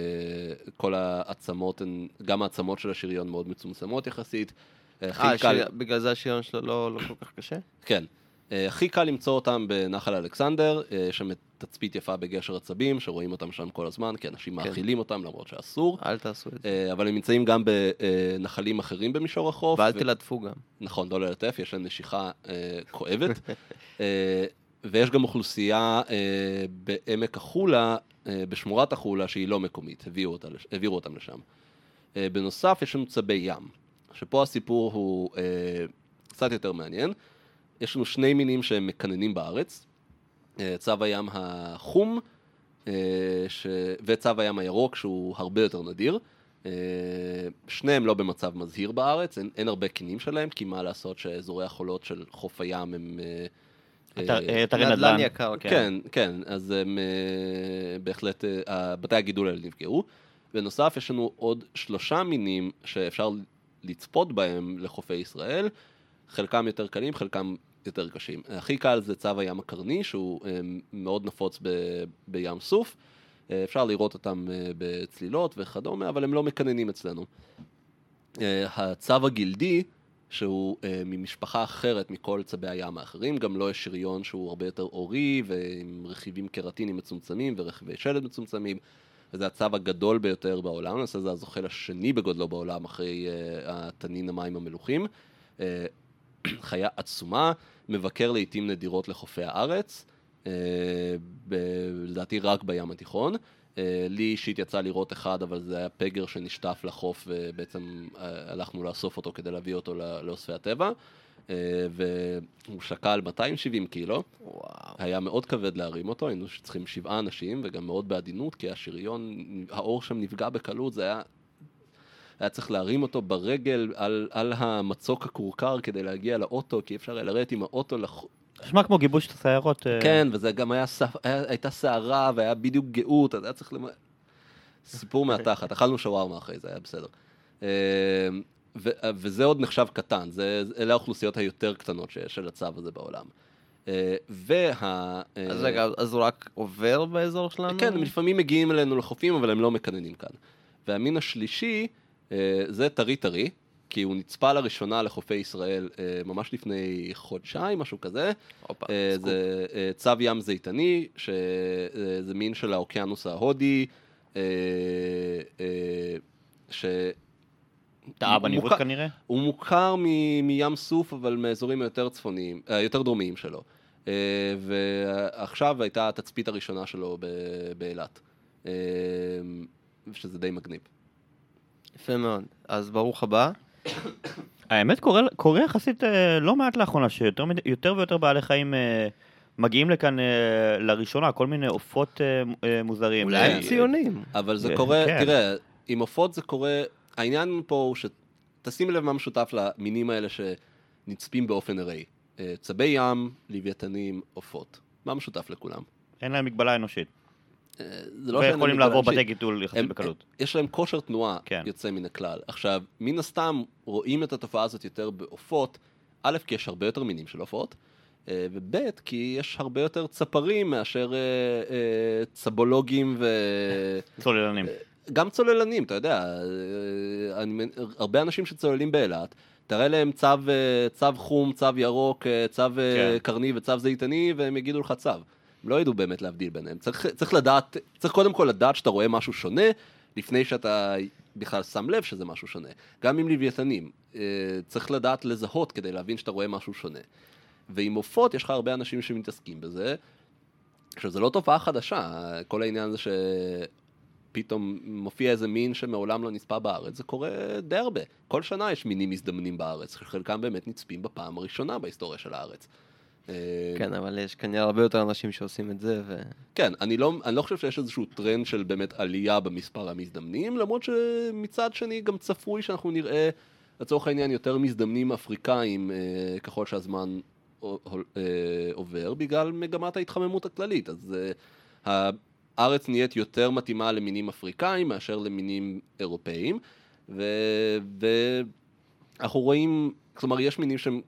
כל העצמות, הן- גם העצמות של השריון מאוד מצומצמות יחסית. אה, אה, קל- בגלל זה השריון שלו לא לא כל כך קשה? כן. אה, הכי קל למצוא אותם בנחל אלכסנדר, אה, יש שם תצפית יפה בגשר עצבים, שרואים אותם שם כל הזמן, כי אנשים כן. מאכילים אותם למרות שאסור. אל תעשו את זה. אה, אבל הם נמצאים גם בנחלים אחרים במישור החוף. ואל ו- תלטפו גם. נכון, לא ללטף, יש להם נשיכה אה, כואבת. אה, ויש גם אוכלוסייה אה, בעמק החולה, אה, בשמורת החולה, שהיא לא מקומית, הביאו אותה, העבירו אותם לשם. אה, בנוסף, יש לנו צבי ים, שפה הסיפור הוא אה, קצת יותר מעניין. יש לנו שני מינים שהם מקננים בארץ, אה, צב הים החום אה, ש... וצב הים הירוק, שהוא הרבה יותר נדיר. אה, שניהם לא במצב מזהיר בארץ, אין, אין הרבה קינים שלהם, כי מה לעשות שאזורי החולות של חוף הים הם... אה, אה, אתרי נדל"ן נדל"ן. יקר, כן. כן, כן, אז הם אה, בהחלט, בתי הגידול האלה נפגעו. בנוסף, יש לנו עוד שלושה מינים שאפשר לצפות בהם לחופי ישראל, חלקם יותר קלים, חלקם יותר קשים. הכי קל זה צב הים הקרני, שהוא מאוד נפוץ ב, בים סוף. אפשר לראות אותם בצלילות וכדומה, אבל הם לא מקננים אצלנו. הצב הגלדי, שהוא אה, ממשפחה אחרת מכל צבי הים האחרים, גם לו יש שריון שהוא הרבה יותר אורי, ועם רכיבים קרטינים מצומצמים ורכיבי שלד מצומצמים. וזה הצב הגדול ביותר בעולם, למעשה זה הזוחל השני בגודלו בעולם אחרי אה, התנין המים המלוכים. אה, חיה עצומה, מבקר לעיתים נדירות לחופי הארץ, אה, ב- לדעתי רק בים התיכון. אה, לי אישית יצא לראות אחד, אבל זה היה פגר שנשטף לחוף, ובעצם אה, הלכנו לאסוף אותו כדי להביא אותו לאוספי הטבע. אה, והוא שקל 270 קילו, וואו. היה מאוד כבד להרים אותו, היינו צריכים שבעה אנשים, וגם מאוד בעדינות, כי השריון, האור שם נפגע בקלות, זה היה... היה צריך להרים אותו ברגל על, על המצוק הכורכר כדי להגיע לאוטו, כי אפשר היה לרדת עם האוטו לח... נשמע כמו גיבוש הסיירות. אה, כן, וזה גם היה, הייתה סערה והיה בדיוק גאות, אז היה צריך... למ... סיפור מהתחת, אכלנו שווארמה אחרי זה, היה בסדר. אה, ו, וזה עוד נחשב קטן, זה, אלה האוכלוסיות היותר קטנות שיש של הצו הזה בעולם. אה, וה... אז אה, רגע, אז הוא רק עובר באזור שלנו? כן, הם לפעמים מגיעים אלינו לחופים, אבל הם לא מקננים כאן. והמין השלישי אה, זה טרי טרי, כי הוא נצפה לראשונה לחופי ישראל אה, ממש לפני חודשיים, משהו כזה. הופה, אה. זה אה, צב ים זיתני, שזה מין של האוקיינוס ההודי, אה, אה, ש... טעה בניווט כנראה. הוא מוכר מ- מים סוף, אבל מאזורים היותר צפוניים, אה, יותר דרומיים שלו. אה, ועכשיו הייתה התצפית הראשונה שלו ב- באילת, אה, שזה די מגניב. יפה מאוד. אז ברוך הבא. האמת קורה, קורה יחסית אה, לא מעט לאחרונה, שיותר ויותר בעלי חיים אה, מגיעים לכאן אה, לראשונה, כל מיני עופות מוזרים. אולי הם ציונים. אבל זה קורה, כן. תראה, עם עופות זה קורה, העניין פה הוא שתשים לב מה משותף למינים האלה שנצפים באופן ארעי. אה, צבי ים, לוויתנים, עופות. מה משותף לכולם? אין להם מגבלה אנושית. זה לא ויכולים לעבור. בתי גידול יחסית בקלות. יש להם כושר תנועה כן. יוצא מן הכלל. עכשיו, מן הסתם רואים את התופעה הזאת יותר בעופות, א', כי יש הרבה יותר מינים של עופות, אה, וב', כי יש הרבה יותר צפרים מאשר אה, אה, צבולוגים ו... צוללנים. גם צוללנים, אתה יודע, אני, הרבה אנשים שצוללים באילת, תראה להם צו, צו חום, צו ירוק, צו כן. קרני וצו זיתני, והם יגידו לך צו. לא ידעו באמת להבדיל ביניהם. צריך, צריך לדעת, צריך קודם כל לדעת שאתה רואה משהו שונה, לפני שאתה בכלל שם לב שזה משהו שונה. גם עם לוויתנים, אה, צריך לדעת לזהות כדי להבין שאתה רואה משהו שונה. ועם עופות יש לך הרבה אנשים שמתעסקים בזה. עכשיו, זו לא תופעה חדשה, כל העניין הזה שפתאום מופיע איזה מין שמעולם לא נצפה בארץ, זה קורה די הרבה. כל שנה יש מינים מזדמנים בארץ, חלקם באמת נצפים בפעם הראשונה בהיסטוריה של הארץ. אה, כן, אבל יש כנראה הרבה יותר אנשים שעושים את זה, ו... כן, אני לא, אני לא חושב שיש איזשהו טרנד של באמת עלייה במספר המזדמנים, למרות שמצד שני גם צפוי שאנחנו נראה, לצורך העניין, יותר מזדמנים אפריקאים אה, ככל שהזמן אה, עובר, בגלל מגמת ההתחממות הכללית. אז אה, הארץ נהיית יותר מתאימה למינים אפריקאים מאשר למינים אירופאים, ואנחנו רואים, כלומר, יש מינים שהם...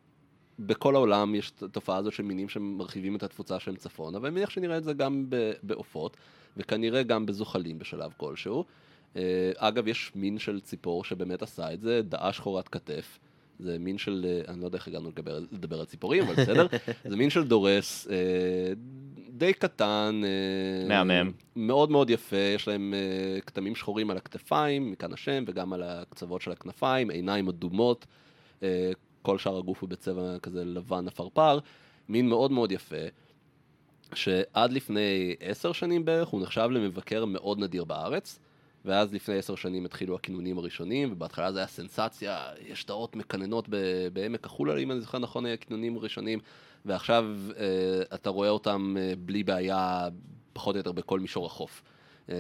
בכל העולם יש את התופעה הזאת של מינים שמרחיבים את התפוצה שהם צפון, אבל אני מניח שנראה את זה גם בעופות, וכנראה גם בזוחלים בשלב כלשהו. אה, אגב, יש מין של ציפור שבאמת עשה את זה, דעה שחורת כתף. זה מין של, אה, אני לא יודע איך הגענו לדבר, לדבר על ציפורים, אבל בסדר. זה מין של דורס, אה, די קטן. אה, מהמם. מאוד מאוד יפה, יש להם אה, כתמים שחורים על הכתפיים, מכאן השם, וגם על הקצוות של הכנפיים, עיניים אדומות. כל שאר הגוף הוא בצבע כזה לבן עפרפר, מין מאוד מאוד יפה, שעד לפני עשר שנים בערך הוא נחשב למבקר מאוד נדיר בארץ, ואז לפני עשר שנים התחילו הכינונים הראשונים, ובהתחלה זה היה סנסציה, יש תאות מקננות ב- בעמק החולה, אם אני זוכר נכון, היה כינונים ראשונים, ועכשיו אה, אתה רואה אותם אה, בלי בעיה, פחות או יותר בכל מישור החוף. אה,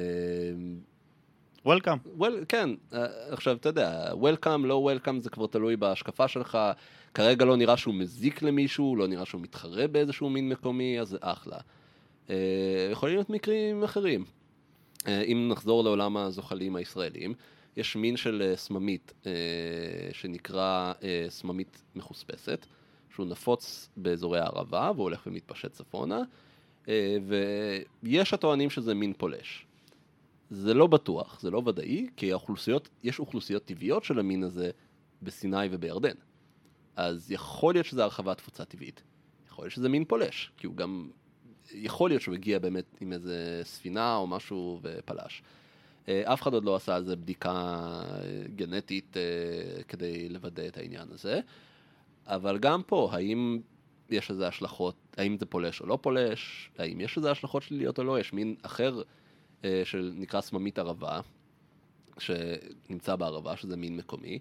וולקאם. well, כן, אה, עכשיו אתה יודע, Welcome, לא Welcome, זה כבר תלוי בהשקפה שלך. כרגע לא נראה שהוא מזיק למישהו, לא נראה שהוא מתחרה באיזשהו מין מקומי, אז זה אחלה. אה, יכולים להיות מקרים אחרים. אה, אם נחזור לעולם הזוחלים הישראלים, יש מין של סממית שנקרא סממית מחוספסת, שהוא נפוץ באזורי הערבה והוא הולך ומתפשט צפונה, ויש הטוענים שזה מין פולש. זה לא בטוח, זה לא ודאי, כי האוכלוסיות, יש אוכלוסיות טבעיות של המין הזה בסיני ובירדן. אז יכול להיות שזה הרחבת תפוצה טבעית. יכול להיות שזה מין פולש, כי הוא גם... יכול להיות שהוא הגיע באמת עם איזה ספינה או משהו ופלש. אה, אף אחד עוד לא עשה על זה בדיקה אה, גנטית אה, כדי לוודא את העניין הזה. אבל גם פה, האם יש לזה השלכות, האם זה פולש או לא פולש, האם יש לזה השלכות שליליות או לא, יש מין אחר שנקרא סממית ערבה, שנמצא בערבה, שזה מין מקומי,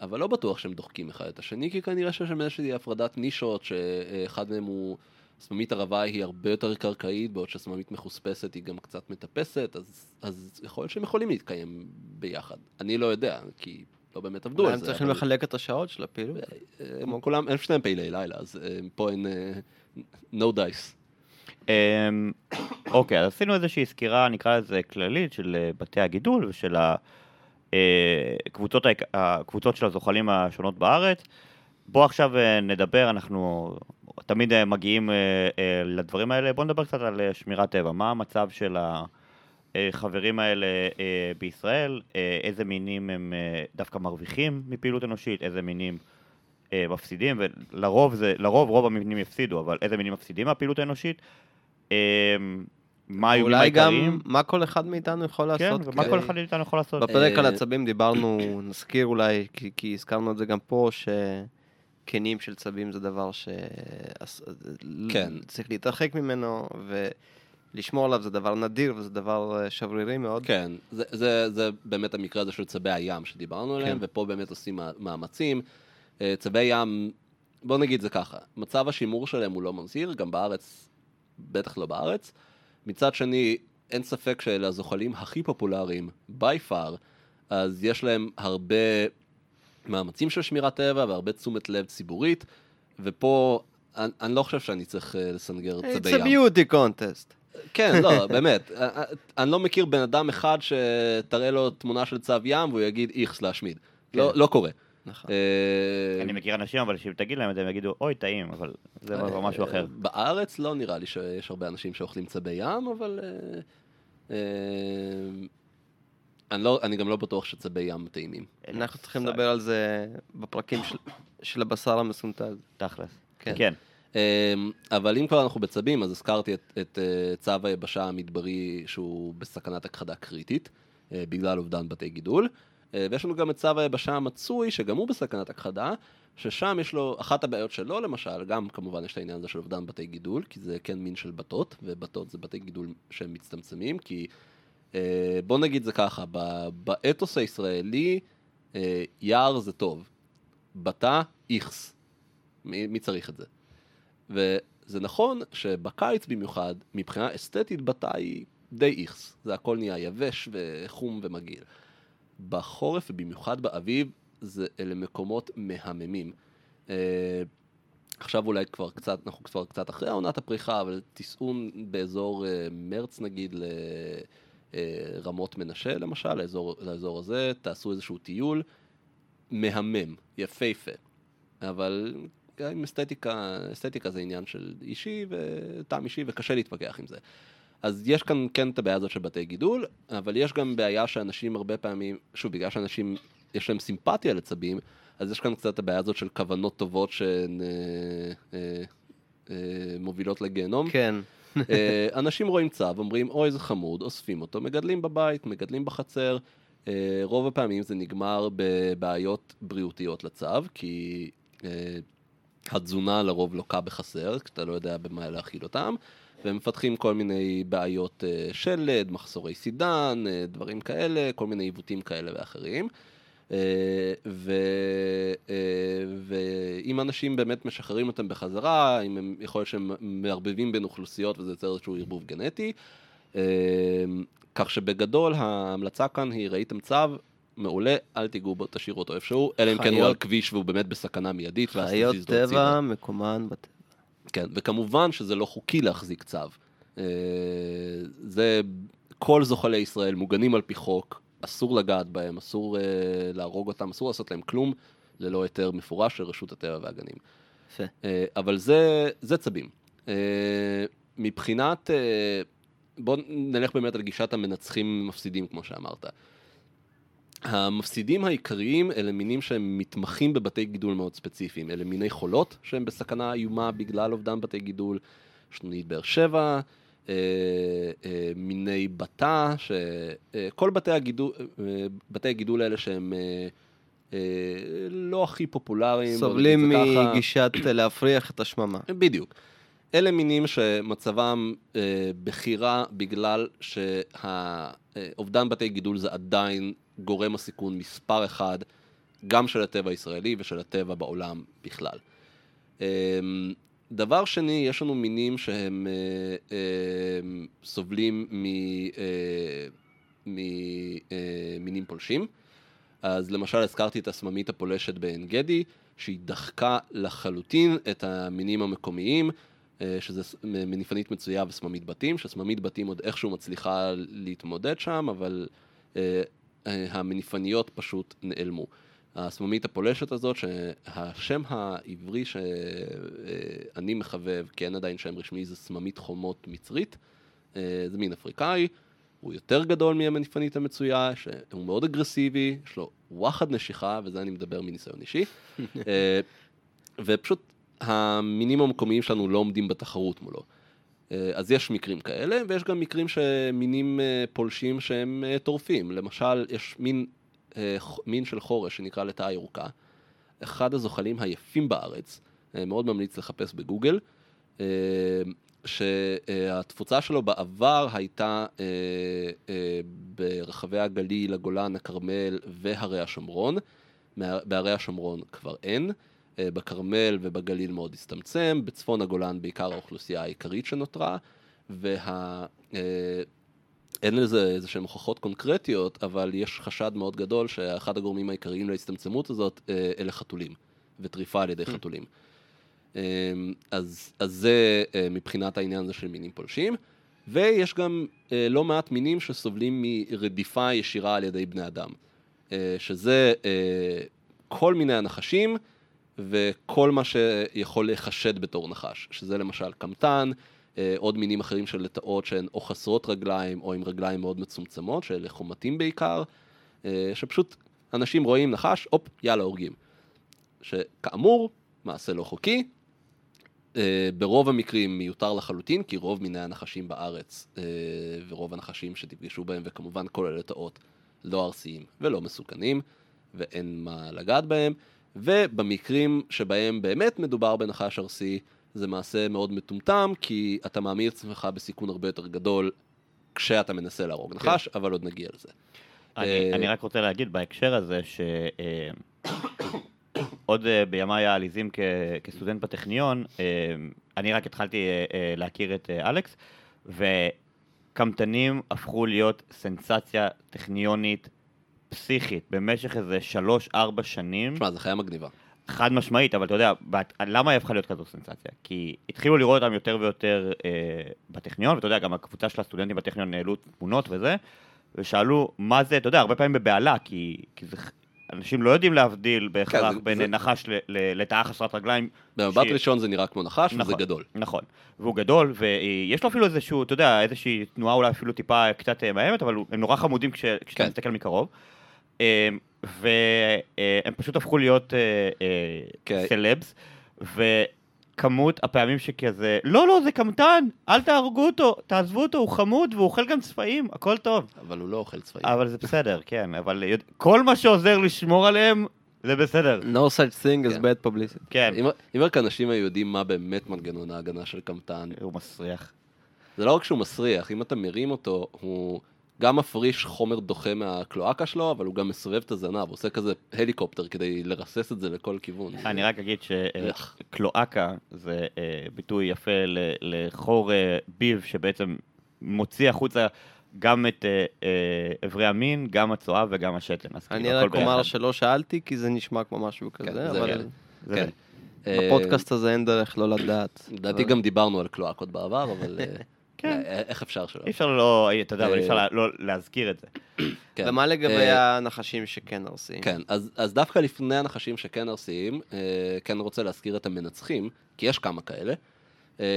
אבל לא בטוח שהם דוחקים אחד את השני, כי כנראה שיש שם איזושהי הפרדת נישות, שאחד מהם הוא, סממית ערבה היא הרבה יותר קרקעית, בעוד שסממית מחוספסת היא גם קצת מטפסת, אז, אז יכול להיות שהם יכולים להתקיים ביחד. אני לא יודע, כי לא באמת עבדו על הם זה. צריכים אבל- לחלק את השעות של הפעילות. הם כולם, הם שניהם פעילי לילה, אז אה, פה אין אה, no dice. אמ, אוקיי, אז עשינו איזושהי סקירה, נקרא לזה כללית, של אה, בתי הגידול ושל הקבוצות, הקבוצות של הזוחלים השונות בארץ. בואו עכשיו אה, נדבר, אנחנו תמיד אה, מגיעים אה, אה, לדברים האלה, בואו נדבר קצת על אה, שמירת טבע. מה המצב של החברים האלה אה, בישראל, אה, איזה מינים הם אה, דווקא מרוויחים מפעילות אנושית, איזה מינים אה, מפסידים, ולרוב זה, לרוב רוב המינים יפסידו, אבל איזה מינים מפסידים מהפעילות האנושית, אה, מה האיומים אולי גם העיקריים, מה כל אחד מאיתנו יכול כן, לעשות. ומה כדי- כל אחד מאיתנו יכול לעשות. בפרק אה, על עצבים דיברנו, נזכיר אולי, כי, הזכרנו את זה גם פה, שקנים של צבים זה דבר כן. שצריך להתרחק ממנו, ולשמור עליו זה דבר נדיר וזה דבר אה, שברירי מאוד. כן, זה, זה, זה באמת המקרה הזה של צבי הים שדיברנו עליהם, כן. ופה באמת עושים מא- מאמצים. אה, צבי ים, בוא נגיד זה ככה, מצב השימור שלהם הוא לא מזהיר, גם בארץ, בטח לא בארץ. מצד שני, אין ספק שאלה הזוחלים הכי פופולריים, by far, אז יש להם הרבה מאמצים של שמירת טבע והרבה תשומת לב ציבורית, ופה אני, אני לא חושב שאני צריך אה, לסנגר צבי It's a ים. beauty contest. כן, לא, באמת. אני לא מכיר בן אדם אחד שתראה לו תמונה של צו ים והוא יגיד איכס להשמיד. לא, כן. לא קורה. נכון. אה, אני מכיר אנשים, אבל שאם תגיד להם את זה, הם יגידו, אוי, טעים, אבל זה כבר משהו אה, אחר. בארץ לא נראה לי שיש הרבה אנשים שאוכלים צבי ים, אבל... אה, אה, אני, לא, אני גם לא בטוח שצבי ים טעימים. אנחנו צריכים לדבר על זה בפרקים של- של הבשר המסונטז. תכלס. כן. כן. אבל אם כבר אנחנו בצבים, אז הזכרתי את, את אה, צו היבשה המדברי שהוא בסכנת הכחדה קריטית, אה, בגלל אובדן בתי גידול. אה, ויש לנו גם את צו היבשה המצוי, שגם הוא בסכנת הכחדה, ששם יש לו, אחת הבעיות שלו למשל, גם כמובן יש את העניין הזה של אובדן בתי גידול, כי זה כן מין של בתות, ובתות זה בתי גידול שהם מצטמצמים, כי אה, בוא נגיד זה ככה, באתוס הישראלי, אה, יער זה טוב, בתה, איכס. מי, צריך את זה? וזה נכון שבקיץ במיוחד, מבחינה אסתטית בתא היא די איכס. זה הכל נהיה יבש וחום ומגעיל. בחורף ובמיוחד באביב, זה, אלה מקומות מהממים. אה, עכשיו אולי כבר קצת, אנחנו כבר קצת אחרי עונת הפריחה, אבל תיסעו באזור אה, מרץ נגיד לרמות מנשה למשל, לאזור, לאזור הזה, תעשו איזשהו טיול מהמם, יפהפה. אבל גם עם אסתטיקה, אסתטיקה זה עניין של אישי וטעם אישי וקשה להתווכח עם זה. אז יש כאן כן את הבעיה הזאת של בתי גידול, אבל יש גם בעיה שאנשים הרבה פעמים, שוב, בגלל שאנשים, יש להם סימפתיה לצבים, אז יש כאן קצת את הבעיה הזאת של כוונות טובות שהן אה, אה, אה, מובילות לגיהנום. כן. אה, אנשים רואים צב, אומרים, אוי, זה חמוד, אוספים אותו, מגדלים בבית, מגדלים בחצר. אה, רוב הפעמים זה נגמר בבעיות בריאותיות לצב, כי אה, התזונה לרוב לוקה בחסר, כשאתה לא יודע במה להאכיל אותם, והם מפתחים כל מיני בעיות אה, שלד, מחסורי סידן, אה, דברים כאלה, כל מיני עיוותים כאלה ואחרים. אה, ו- ואם אנשים באמת משחררים אותם בחזרה, אם הם, יכול להיות שהם מערבבים בין אוכלוסיות וזה יוצר איזשהו ערבוב גנטי. כך שבגדול ההמלצה כאן היא ראיתם צו, מעולה, אל תיגעו בו, תשאירו אותו איפשהו, אלא אם כן הוא על כביש והוא באמת בסכנה מיידית. חיות. טבע, מקומן בטבע. כן, וכמובן שזה לא חוקי להחזיק צו. אה, זה, כל זוחלי ישראל מוגנים על פי חוק, אסור לגעת בהם, אסור אה, להרוג אותם, אסור לעשות להם כלום ללא היתר מפורש של רשות הטבע והגנים. יפה. אה, אבל זה, זה צבים. מבחינת, בואו נלך באמת על גישת המנצחים מפסידים, כמו שאמרת. המפסידים העיקריים אלה מינים שהם מתמחים בבתי גידול מאוד ספציפיים. אלה מיני חולות שהם בסכנה איומה בגלל אובדן בתי גידול. את באר שבע, אה, אה, מיני בתא, שכל בתי הגידול, אה, בתי הגידול האלה שהם אה, אה, לא הכי פופולריים. סובלים. מגישת להפריח את השממה. בדיוק. אלה מינים שמצבם אה, בכי רע בגלל שהאובדן בתי גידול זה עדיין גורם הסיכון מספר אחד, גם של הטבע הישראלי ושל הטבע בעולם בכלל. אה, דבר שני, יש לנו מינים שהם אה, אה, סובלים מ... אה, ממינים פולשים. אז למשל הזכרתי את הסממית הפולשת בעין גדי, שהיא דחקה לחלוטין את המינים המקומיים, אה, שזה ס- מניפנית מצויה וסממית בתים, שסממית בתים עוד איכשהו מצליחה להתמודד שם, אבל אה, אה, המניפניות פשוט נעלמו. הסממית הפולשת הזאת, שהשם העברי שאני מחבב, כי אין עדיין שם רשמי, זה סממית חומות מצרית, אה, זה מין אפריקאי, הוא יותר גדול מהמניפנית המצויה, שהוא מאוד אגרסיבי, יש לו וואחד נשיכה, וזה אני מדבר מניסיון אישי. אה, ופשוט המינים המקומיים שלנו לא עומדים בתחרות מולו. אה, אז יש מקרים כאלה, ויש גם מקרים שמינים אה, פולשים שהם אה, טורפים. למשל, יש מין, מין של חורש שנקרא לטאה ירוקה. אחד הזוחלים היפים בארץ, מאוד ממליץ לחפש בגוגל, שהתפוצה שלו בעבר הייתה ברחבי הגליל, הגולן, הכרמל והרי השומרון. בהרי השומרון כבר אין, בכרמל ובגליל מאוד הצטמצם, בצפון הגולן בעיקר האוכלוסייה העיקרית שנותרה, וה... אה, אין לזה איזה שהן הוכחות קונקרטיות, אבל יש חשד מאוד גדול שאחד הגורמים העיקריים להצטמצמות הזאת אה, אלה חתולים, וטריפה על ידי חתולים. אה, אז, אז זה אה, מבחינת העניין הזה של מינים פולשים. ויש גם אה, לא מעט מינים שסובלים מרדיפה ישירה על ידי בני אדם, אה, שזה אה, כל מיני הנחשים וכל מה שיכול להיחשד בתור נחש, שזה למשל קמטן, אה, עוד מינים אחרים של לטאות שהן או חסרות רגליים או עם רגליים מאוד מצומצמות, שאלה חומתים בעיקר, אה, שפשוט אנשים רואים נחש, הופ, יאללה, הורגים. שכאמור, מעשה לא חוקי, אה, ברוב המקרים מיותר לחלוטין, כי רוב מיני הנחשים בארץ ורוב הנחשים שתפגשו בהם, וכמובן כל הלטאות, לא ארסיים ולא מסוכנים, ואין מה לגעת בהם. ובמקרים שבהם באמת מדובר בנחש ארסי, זה מעשה מאוד מטומטם, כי אתה מעמיד את עצמך בסיכון הרבה יותר גדול כשאתה מנסה להרוג נחש, אבל עוד נגיע לזה. אני, אה, אני רק רוצה להגיד בהקשר הזה, שעוד בימיי העליזים כ- כסטודנט בטכניון, אה, אני רק התחלתי אה, אה, להכיר את אה, אלכס, וקמטנים הפכו להיות סנסציה טכניונית פסיכית במשך איזה שלוש-ארבע שנים. תשמע, זו חיה מגניבה. חד משמעית, אבל אתה יודע, בת- למה היא הפכה להיות כזו סנסציה? כי התחילו לראות אותם יותר ויותר אה, בטכניון, ואתה יודע, גם הקבוצה של הסטודנטים בטכניון העלו תמונות וזה, ושאלו מה זה, אתה יודע, הרבה פעמים בבהלה, כי, כי זה, אנשים לא יודעים להבדיל בהכרח כן, בין זה- נחש ל- ל- לטאה חסרת רגליים. במבט שהיא- ראשון זה נראה כמו נחש, וזה נכון. גדול. נכון, והוא גדול, ויש לו אפילו איזשהו, אתה יודע, איזושהי תנועה אולי אפילו טיפה קצת אה, מאיימת, אבל הם נורא חמודים כש, כשאתה כן. מסתכל מקרוב. אה, והם פשוט הפכו להיות אה, אה, כן. סלבס, וכמות הפעמים שכזה, לא, לא, זה קמטן, אל תהרגו אותו, תעזבו אותו, הוא חמוד והוא אוכל גם צפעים, הכל טוב. אבל הוא לא אוכל צבעים. אבל זה בסדר, כן, אבל כל מה שעוזר לשמור עליהם, זה בסדר, No such thing as כן. bad publicity. כן. אם רק אנשים היו יודעים מה באמת מנגנון ההגנה של קמטן, הוא מסריח. זה לא רק שהוא מסריח, אם אתה מרים אותו, הוא גם מפריש חומר דוחה מהקלואקה שלו, אבל הוא גם מסובב את הזנב, הוא עושה כזה הליקופטר כדי לרסס את זה לכל כיוון. אני רק אגיד? שקלואקה זה אה, ביטוי יפה לחור אה, ביב שבעצם מוציא החוצה גם את אה, איברי המין, גם הצואה וגם השתן. אני כאילו, הכל רק אומר. שלא שאלתי, כי זה נשמע כמו משהו כן, כזה, זה- אבל כן. בפודקאסט הזה אין דרך לא לדעת. לדעתי גם דיברנו על קלואקות בעבר, אבל כן. איך אפשר שלא? אי אפשר לא, אתה יודע, אבל אי אפשר אה, לא להזכיר את זה. כן. ומה לגבי אה, הנחשים שכן ארסיים? כן, אז, אז דווקא לפני הנחשים שכן ארסיים, אה, כן רוצה להזכיר את המנצחים, כי יש כמה כאלה,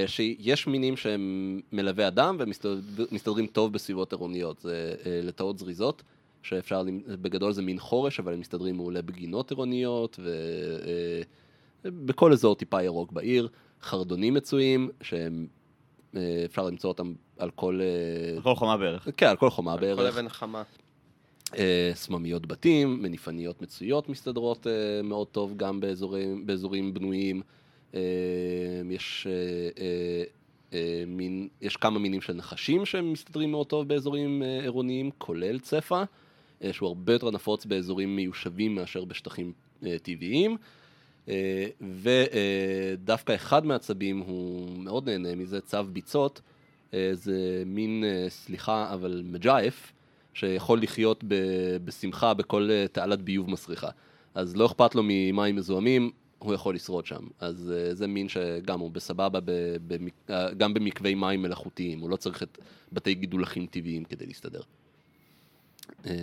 שיש מינים שהם מלווה אדם ומסתדרים טוב בסביבות עירוניות. זה לטאות זריזות, שאפשר, בגדול זה מין חורש, אבל הם מסתדרים מעולה בגינות עירוניות ובכל אזור טיפה ירוק בעיר. חרדונים מצויים, שהם, אפשר למצוא אותם על כל... אה, כל חומה בערך. כן, על כל חומה כל בערך. אבן חמה. אה, סממיות בתים, מניפניות מצויות מסתדרות אה, מאוד טוב גם באזורים, באזורים בנויים. אה, יש, אה, אה, אה, מין, יש כמה מינים של נחשים שהם מסתדרים מאוד טוב באזורים אה, עירוניים, כולל צפה, אה, שהוא הרבה יותר נפוץ באזורים מיושבים מאשר בשטחים אה, טבעיים. אה, ודווקא אחד מהעצבים הוא מאוד נהנה מזה, צב ביצות. אה, זה מין, אה, סליחה, אבל מג'ייף, שיכול לחיות בשמחה בכל תעלת ביוב מסריחה. אז לא אכפת לו ממים מזוהמים, הוא יכול לשרוד שם. אז זה מין שגם הוא בסבבה, גם במקווי מים מלאכותיים, הוא לא צריך את בתי גידולחים טבעיים כדי להסתדר. אה,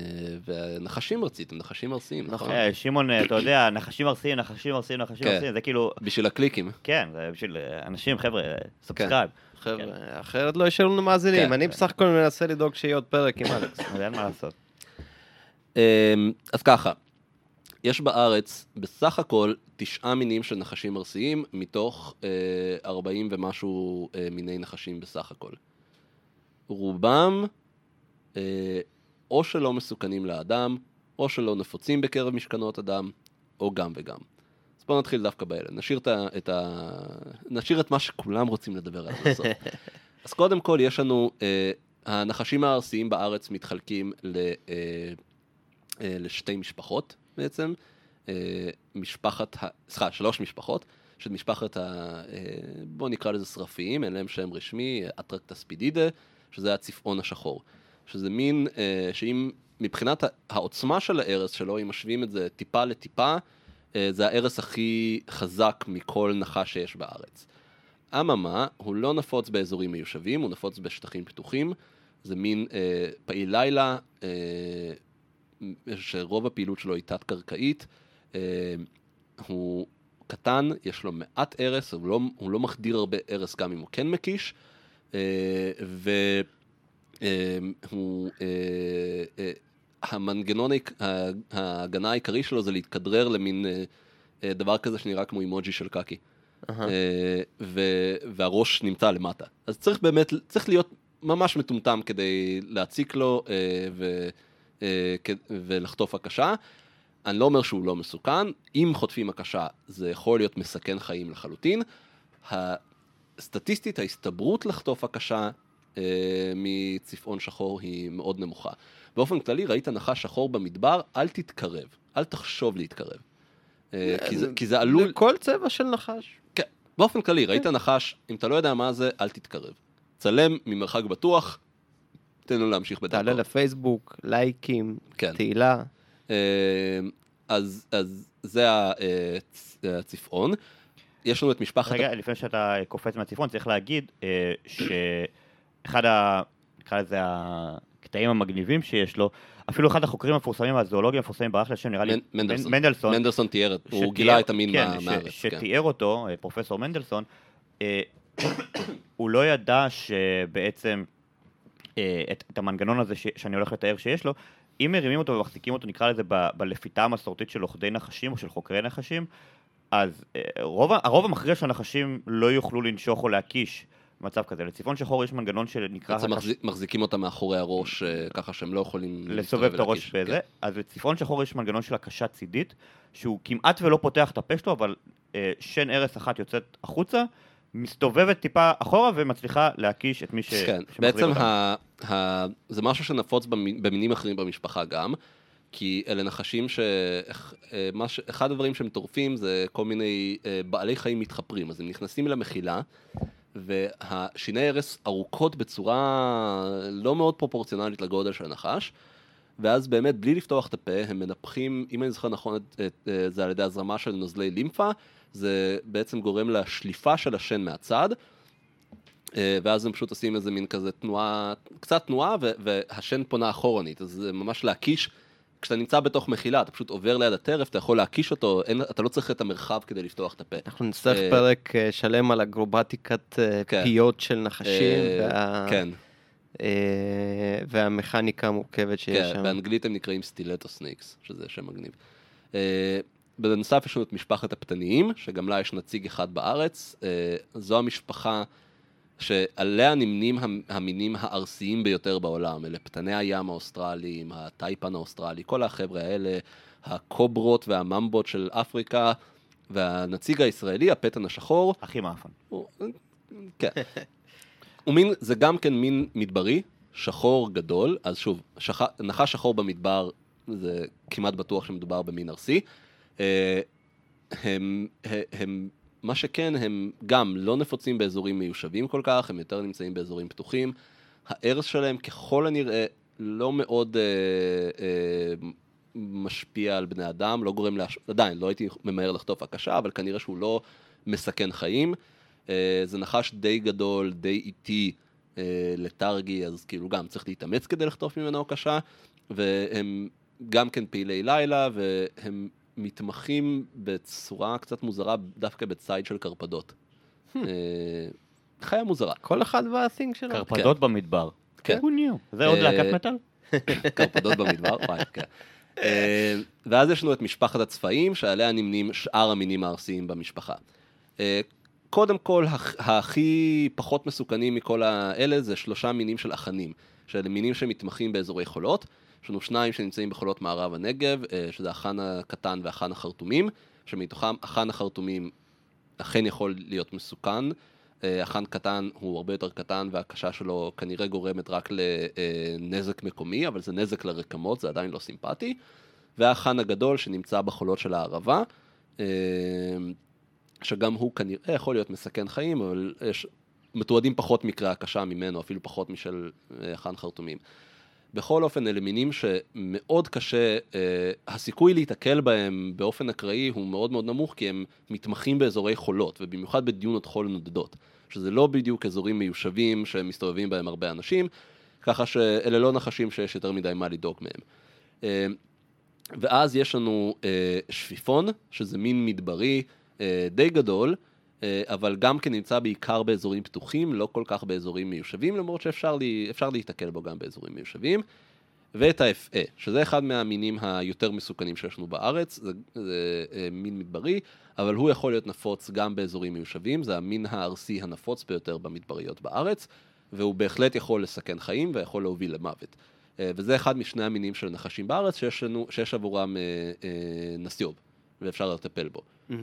ונחשים רציתם, נחשים ארסיים, נכון? אה, שמעון, אה, אתה יודע, נחשים ארסיים, נחשים ארסיים, נחשים כן. ארסיים, זה כאילו, בשביל הקליקים. כן, זה בשביל אה, אנשים, חבר'ה, subscribe. חבר'ה, אחרת לא יישארו לנו מאזינים. כן. אני בסך הכל מנסה לדאוג שיהיה עוד פרק עם אלכס. אין מה לעשות. אמ, אז ככה, יש בארץ בסך הכל תשעה מינים של נחשים ארסיים, מתוך 40 ומשהו מיני נחשים בסך הכל. רובם או שלא מסוכנים לאדם, או שלא נפוצים בקרב משכנות אדם, או גם וגם. אז בואו נתחיל דווקא באלה. נשאיר את, ה, את, ה, נשאיר את מה שכולם רוצים לדבר עליו בסוף. אז קודם כל, יש לנו, אה, הנחשים הארסיים בארץ מתחלקים ל... אה, אה, לשתי משפחות בעצם. אה, משפחת. סליחה, שלוש משפחות, של משפחת ה... אה, בואו נקרא לזה שרפיים, אין להם שם רשמי, אטרקטספידידה, שזה הצפעון השחור. שזה מין, אה, שאם מבחינת העוצמה של הארס שלו, אם משווים את זה טיפה לטיפה, אה, זה הארס הכי חזק מכל נחש שיש בארץ. אממה, הוא לא נפוץ באזורים מיושבים, הוא נפוץ בשטחים פתוחים. זה מין אה, פעיל לילה, אה, שרוב הפעילות שלו היא תת-קרקעית. אה, הוא קטן, יש לו מעט הרס, הוא לא, הוא לא מחדיר הרבה הרס גם אם הוא כן מקיש. אה, והוא... אה, אה, המנגנון, העיק- ה- ההגנה העיקרי שלו זה להתכדרר למין אה, אה, דבר כזה שנראה כמו אימוג'י של קקי. אה, ו- והראש נמצא למטה. אז צריך באמת, צריך להיות ממש מטומטם כדי להציק לו אה, ו- אה, ולחטוף הקשה. אני לא אומר שהוא לא מסוכן, אם חוטפים הקשה זה יכול להיות מסכן חיים לחלוטין. הסטטיסטית, ההסתברות לחטוף הקשה אה, מצפעון שחור היא מאוד נמוכה. באופן כללי, ראית נחש שחור במדבר, אל תתקרב, אל תחשוב להתקרב. אה, כי זה- כי זה עלול... כל צבע של נחש. כן, באופן כללי, ראית נחש, אם אתה לא יודע מה זה, אל תתקרב. צלם ממרחק בטוח, תן לו להמשיך בדרכו. תעלה לפייסבוק, לייקים, כן. תהילה. אה, אז, אז זה הצ- הצפעון. יש לנו את משפחת... רגע, לפני שאתה קופץ מהצפון, צריך להגיד אה, שאחד ה... נקרא לזה הקטעים המגניבים שיש לו, אפילו אחד החוקרים המפורסמים מהזואולוגיה המפורסמים בארץ לשם, נראה לי, מנ- מנדלסון. מנדלסון, מנדלסון תיאר, הוא גילה את המין כן, מהארץ. כן. שתיאר אותו, אה, פרופסור מנדלסון, אה, הוא לא ידע שבעצם אה, את, את המנגנון הזה ש, שאני הולך לתאר שיש לו, אם מרימים אותו ומחזיקים אותו, נקרא לזה, ב, בלפיתה המסורתית של לוכדי נחשים או של חוקרי נחשים, אז רוב, הרוב המכריע של הנחשים לא יוכלו לנשוך או להקיש במצב כזה. לצפון שחור יש מנגנון שנקרא... בעצם הקש- מחזיק- מחזיקים אותם מאחורי הראש, אה, ככה שהם לא יכולים... לסובב את הראש ולהקיש. בזה. כן. אז לצפון שחור יש מנגנון של הקשה צידית, שהוא כמעט ולא פותח את הפה שלו, אבל אה, שן ארס אחת יוצאת החוצה, מסתובבת טיפה אחורה ומצליחה להקיש את מי ש... כן, בעצם. ה, ה, זה משהו שנפוץ במ- במינים אחרים במשפחה גם, כי אלה נחשים ש... אה, הדברים שהם טורפים זה כל מיני אה, בעלי חיים מתחפרים, אז הם נכנסים למחילה, והשיני הרס ארוכות בצורה לא מאוד פרופורציונלית לגודל של הנחש, ואז באמת בלי לפתוח את הפה הם מנפחים, אם אני זוכר נכון את, את, אה, זה על ידי הזרמה של נוזלי לימפה, זה בעצם גורם לשליפה של השן מהצד, אה, ואז הם פשוט עושים איזה מין כזה תנועה, קצת תנועה, והשן פונה אחורנית, אז זה ממש להקיש. כשאתה נמצא בתוך מחילה, אתה פשוט עובר ליד הטרף, אתה יכול להקיש אותו, אין, אתה לא צריך את המרחב כדי לפתוח את הפה. אנחנו נצטרך אה, פרק אה, שלם על אגרובטיקת אה, כן. פיות של נחשים, אה, וה- כן, והמכניקה המורכבת שיש כן, שם. באנגלית הם נקראים stiletto snakes, שזה שם מגניב. אה, בנוסף יש לנו את משפחת הפתניים, שגם לה יש נציג אחד בארץ. זו המשפחה שעליה נמנים המ- המינים הארסיים ביותר בעולם. אלה פתני הים האוסטרליים, הטייפן האוסטרלי, כל החבר'ה האלה, הקוברות והממבות של אפריקה, והנציג הישראלי, הפתן השחור, הכי מאפן. הוא- כן. הוא מין, זה גם כן מין מדברי, שחור גדול, אז שוב, שח... נחש שחור במדבר, זה כמעט בטוח שמדובר במין ארסי. אה, הם, הם, מה שכן, הם גם לא נפוצים באזורים מיושבים כל כך, הם יותר נמצאים באזורים פתוחים. ההרס שלהם ככל הנראה לא מאוד אה, אה, משפיע על בני אדם, לא גורם להש... עדיין, לא הייתי ממהר לחטוף הקשה, אבל כנראה שהוא לא מסכן חיים. אה, זה נחש די גדול, די איטי, אה, לטרגי, אז כאילו גם צריך להתאמץ כדי לחטוף ממנו הקשה, והם גם כן פעילי לילה, והם מתמחים בצורה קצת מוזרה דווקא בציד של קרפדות. אה, חיה מוזרה. כל אחד והסינג שלו. קרפדות במדבר. כן. Who knew? זה עוד אה, להקת מטאל? קרפדות במדבר, וואי, כן. אה, ואז יש לנו את משפחת הצפעים, שעליה נמנים שאר המינים הארסיים במשפחה. קודם כל, הכ- הכי פחות מסוכנים מכל האלה זה שלושה מינים של אחנים, שאלה מינים שמתמחים באזורי חולות. יש לנו שניים שנמצאים בחולות מערב הנגב, אה, שזה החאן הקטן והחאן החרטומים, שמתוכם החאן החרטומים אכן יכול להיות מסוכן. אה, החאן קטן הוא הרבה יותר קטן והקשה שלו כנראה גורמת רק לנזק מקומי, אבל זה נזק לרקמות, זה עדיין לא סימפטי. והחאן הגדול שנמצא בחולות של הערבה, אה, שגם הוא כנראה יכול להיות מסכן חיים, אבל יש מתועדים פחות מקרי הקשה ממנו, אפילו פחות משל אה, חאן חרטומים. בכל אופן, אלה מינים שמאוד קשה, אה, הסיכוי להיתקל בהם באופן אקראי הוא מאוד מאוד נמוך, כי הם מתמחים באזורי חולות, ובמיוחד בדיונות חול נודדות. שזה לא בדיוק אזורים מיושבים שמסתובבים בהם הרבה אנשים, ככה שאלה לא נחשים שיש יותר מדי מה לדאוג מהם. אה, ואז יש לנו אה, שפיפון, שזה מין מדברי אה, די גדול, אבל גם כן נמצא בעיקר באזורים פתוחים, לא כל כך באזורים מיושבים, למרות שאפשר לי, להיתקל בו גם באזורים מיושבים. ואת האפאה, שזה אחד מהמינים היותר מסוכנים שיש לנו בארץ, זה, זה אה, מין מדברי, אבל הוא יכול להיות נפוץ גם באזורים מיושבים, זה המין הארסי הנפוץ ביותר במדבריות בארץ, והוא בהחלט יכול לסכן חיים ויכול להוביל למוות. אה, וזה אחד משני המינים של נחשים בארץ שיש, לנו, שיש עבורם אה, אה, נסיוב, ואפשר לטפל בו. אה,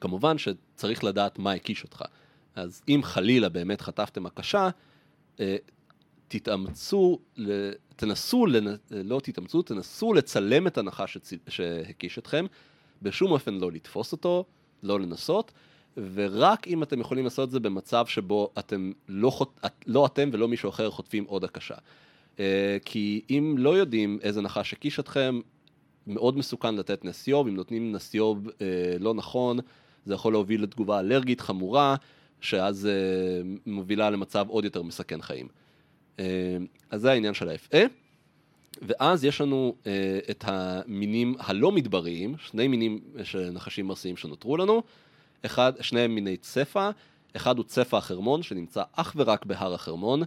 כמובן שצריך לדעת מה הקיש אותך. אז אם חלילה באמת חטפתם הקשה, אה, תתאמצו, תנסו, לנ- לא תתאמצו, תנסו לצלם את הנחש שהקיש אתכם, בשום אופן לא לתפוס אותו, לא לנסות, ורק אם אתם יכולים לעשות את זה במצב שבו אתם לא, חוט... לא אתם ולא מישהו אחר חוטפים עוד הקשה. אה, כי אם לא יודעים איזה נחש הקיש אתכם, מאוד מסוכן לתת נסיוב, אם נותנים נסיוב אה, לא נכון, זה יכול להוביל לתגובה אלרגית חמורה, שאז אה, מובילה למצב עוד יותר מסכן חיים. אה, אז זה העניין של ה-FA. ואז יש לנו אה, את המינים הלא מדבריים, שני מינים של נחשים ארסיים שנותרו לנו, אחד, שניהם מיני צפה, אחד הוא צפה החרמון שנמצא אך ורק בהר החרמון,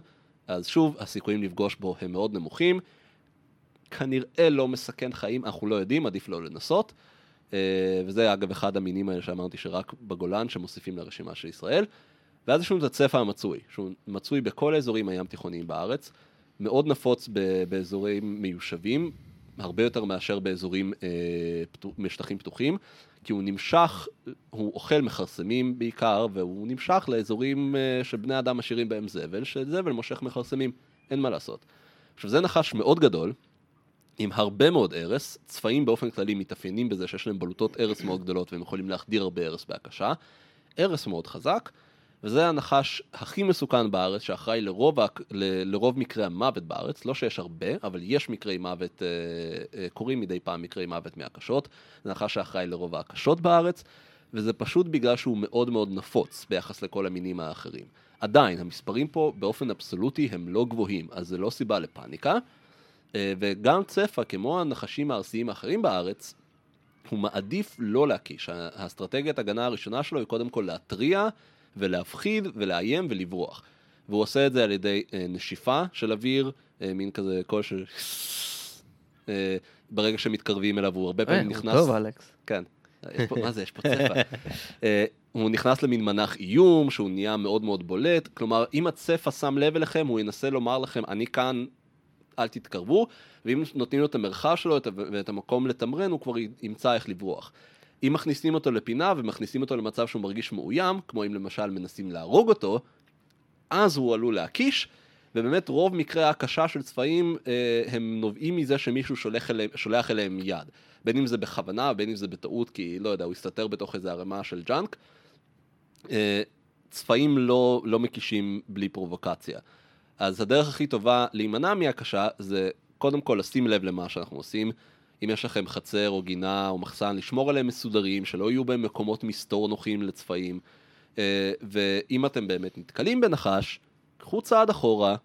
אז שוב, הסיכויים לפגוש בו הם מאוד נמוכים, כנראה לא מסכן חיים, אנחנו לא יודעים, עדיף לא לנסות. אה, וזה אגב אחד המינים האלה שאמרתי שרק בגולן שמוסיפים לרשימה של ישראל. ואז יש לנו את הצפה המצוי, שהוא מצוי בכל האזורים הים תיכוניים בארץ, מאוד נפוץ ב- באזורים מיושבים, הרבה יותר מאשר באזורים, אה, פתוח, משטחים פתוחים, כי הוא נמשך, הוא אוכל מכרסמים בעיקר, והוא נמשך לאזורים אה, שבני אדם משאירים בהם זבל, שזבל מושך מכרסמים, אין מה לעשות. עכשיו זה נחש מאוד גדול, עם הרבה מאוד ארס, צפעים באופן כללי מתאפיינים בזה שיש להם בלוטות ארס מאוד גדולות והם יכולים להחדיר הרבה ארס בהקשה, ארס מאוד חזק, וזה הנחש הכי מסוכן בארץ, שאחראי לרוב, ל- לרוב מקרי המוות בארץ, לא שיש הרבה, אבל יש מקרי מוות, אה, אה, קורים מדי פעם מקרי מוות מהקשות, זה נחש שאחראי לרוב ההקשות בארץ, וזה פשוט בגלל שהוא מאוד מאוד נפוץ ביחס לכל המינים האחרים. עדיין, המספרים פה באופן אבסולוטי הם לא גבוהים, אז זה לא סיבה לפאניקה. אה, וגם צפה, כמו הנחשים הארסיים האחרים בארץ, הוא מעדיף לא להקיש. האסטרטגיית הגנה הראשונה שלו היא קודם כל להתריע ולהפחיד ולאיים ולברוח. והוא עושה את זה על ידי אה, נשיפה של אוויר, אה, מין כזה קול של... ברגע שמתקרבים אליו הוא הרבה פעמים נכנס... טוב, אלכס. כן. מה זה, יש פה צפה. הוא נכנס למין מנח איום, שהוא נהיה מאוד מאוד בולט. כלומר, אם הצפה שם לב אליכם, הוא ינסה לומר לכם, אני כאן, אל תתקרבו, ואם נותנים לו את המרחב שלו ואת המקום לתמרן, הוא כבר ימצא איך לברוח. אם מכניסים אותו לפינה ומכניסים אותו למצב שהוא מרגיש מאוים, כמו אם למשל מנסים להרוג אותו, אז הוא עלול להקיש, ובאמת רוב מקרי ההקשה של צבעים אה, הם נובעים מזה שמישהו שולח אליהם, שולח אליהם יד. בין אם זה בכוונה, בין אם זה בטעות, כי לא יודע, הוא הסתתר בתוך איזה ערימה של ג'אנק. אה, צבעים לא, לא מקישים בלי פרובוקציה. אז הדרך הכי טובה להימנע מהקשה זה קודם כל לשים לב למה שאנחנו עושים. אם יש לכם חצר או גינה או מחסן, לשמור עליהם מסודרים, שלא יהיו בהם מקומות מסתור נוחים לצבעים. אה, ואם אתם באמת נתקלים בנחש, קחו צעד אחורה.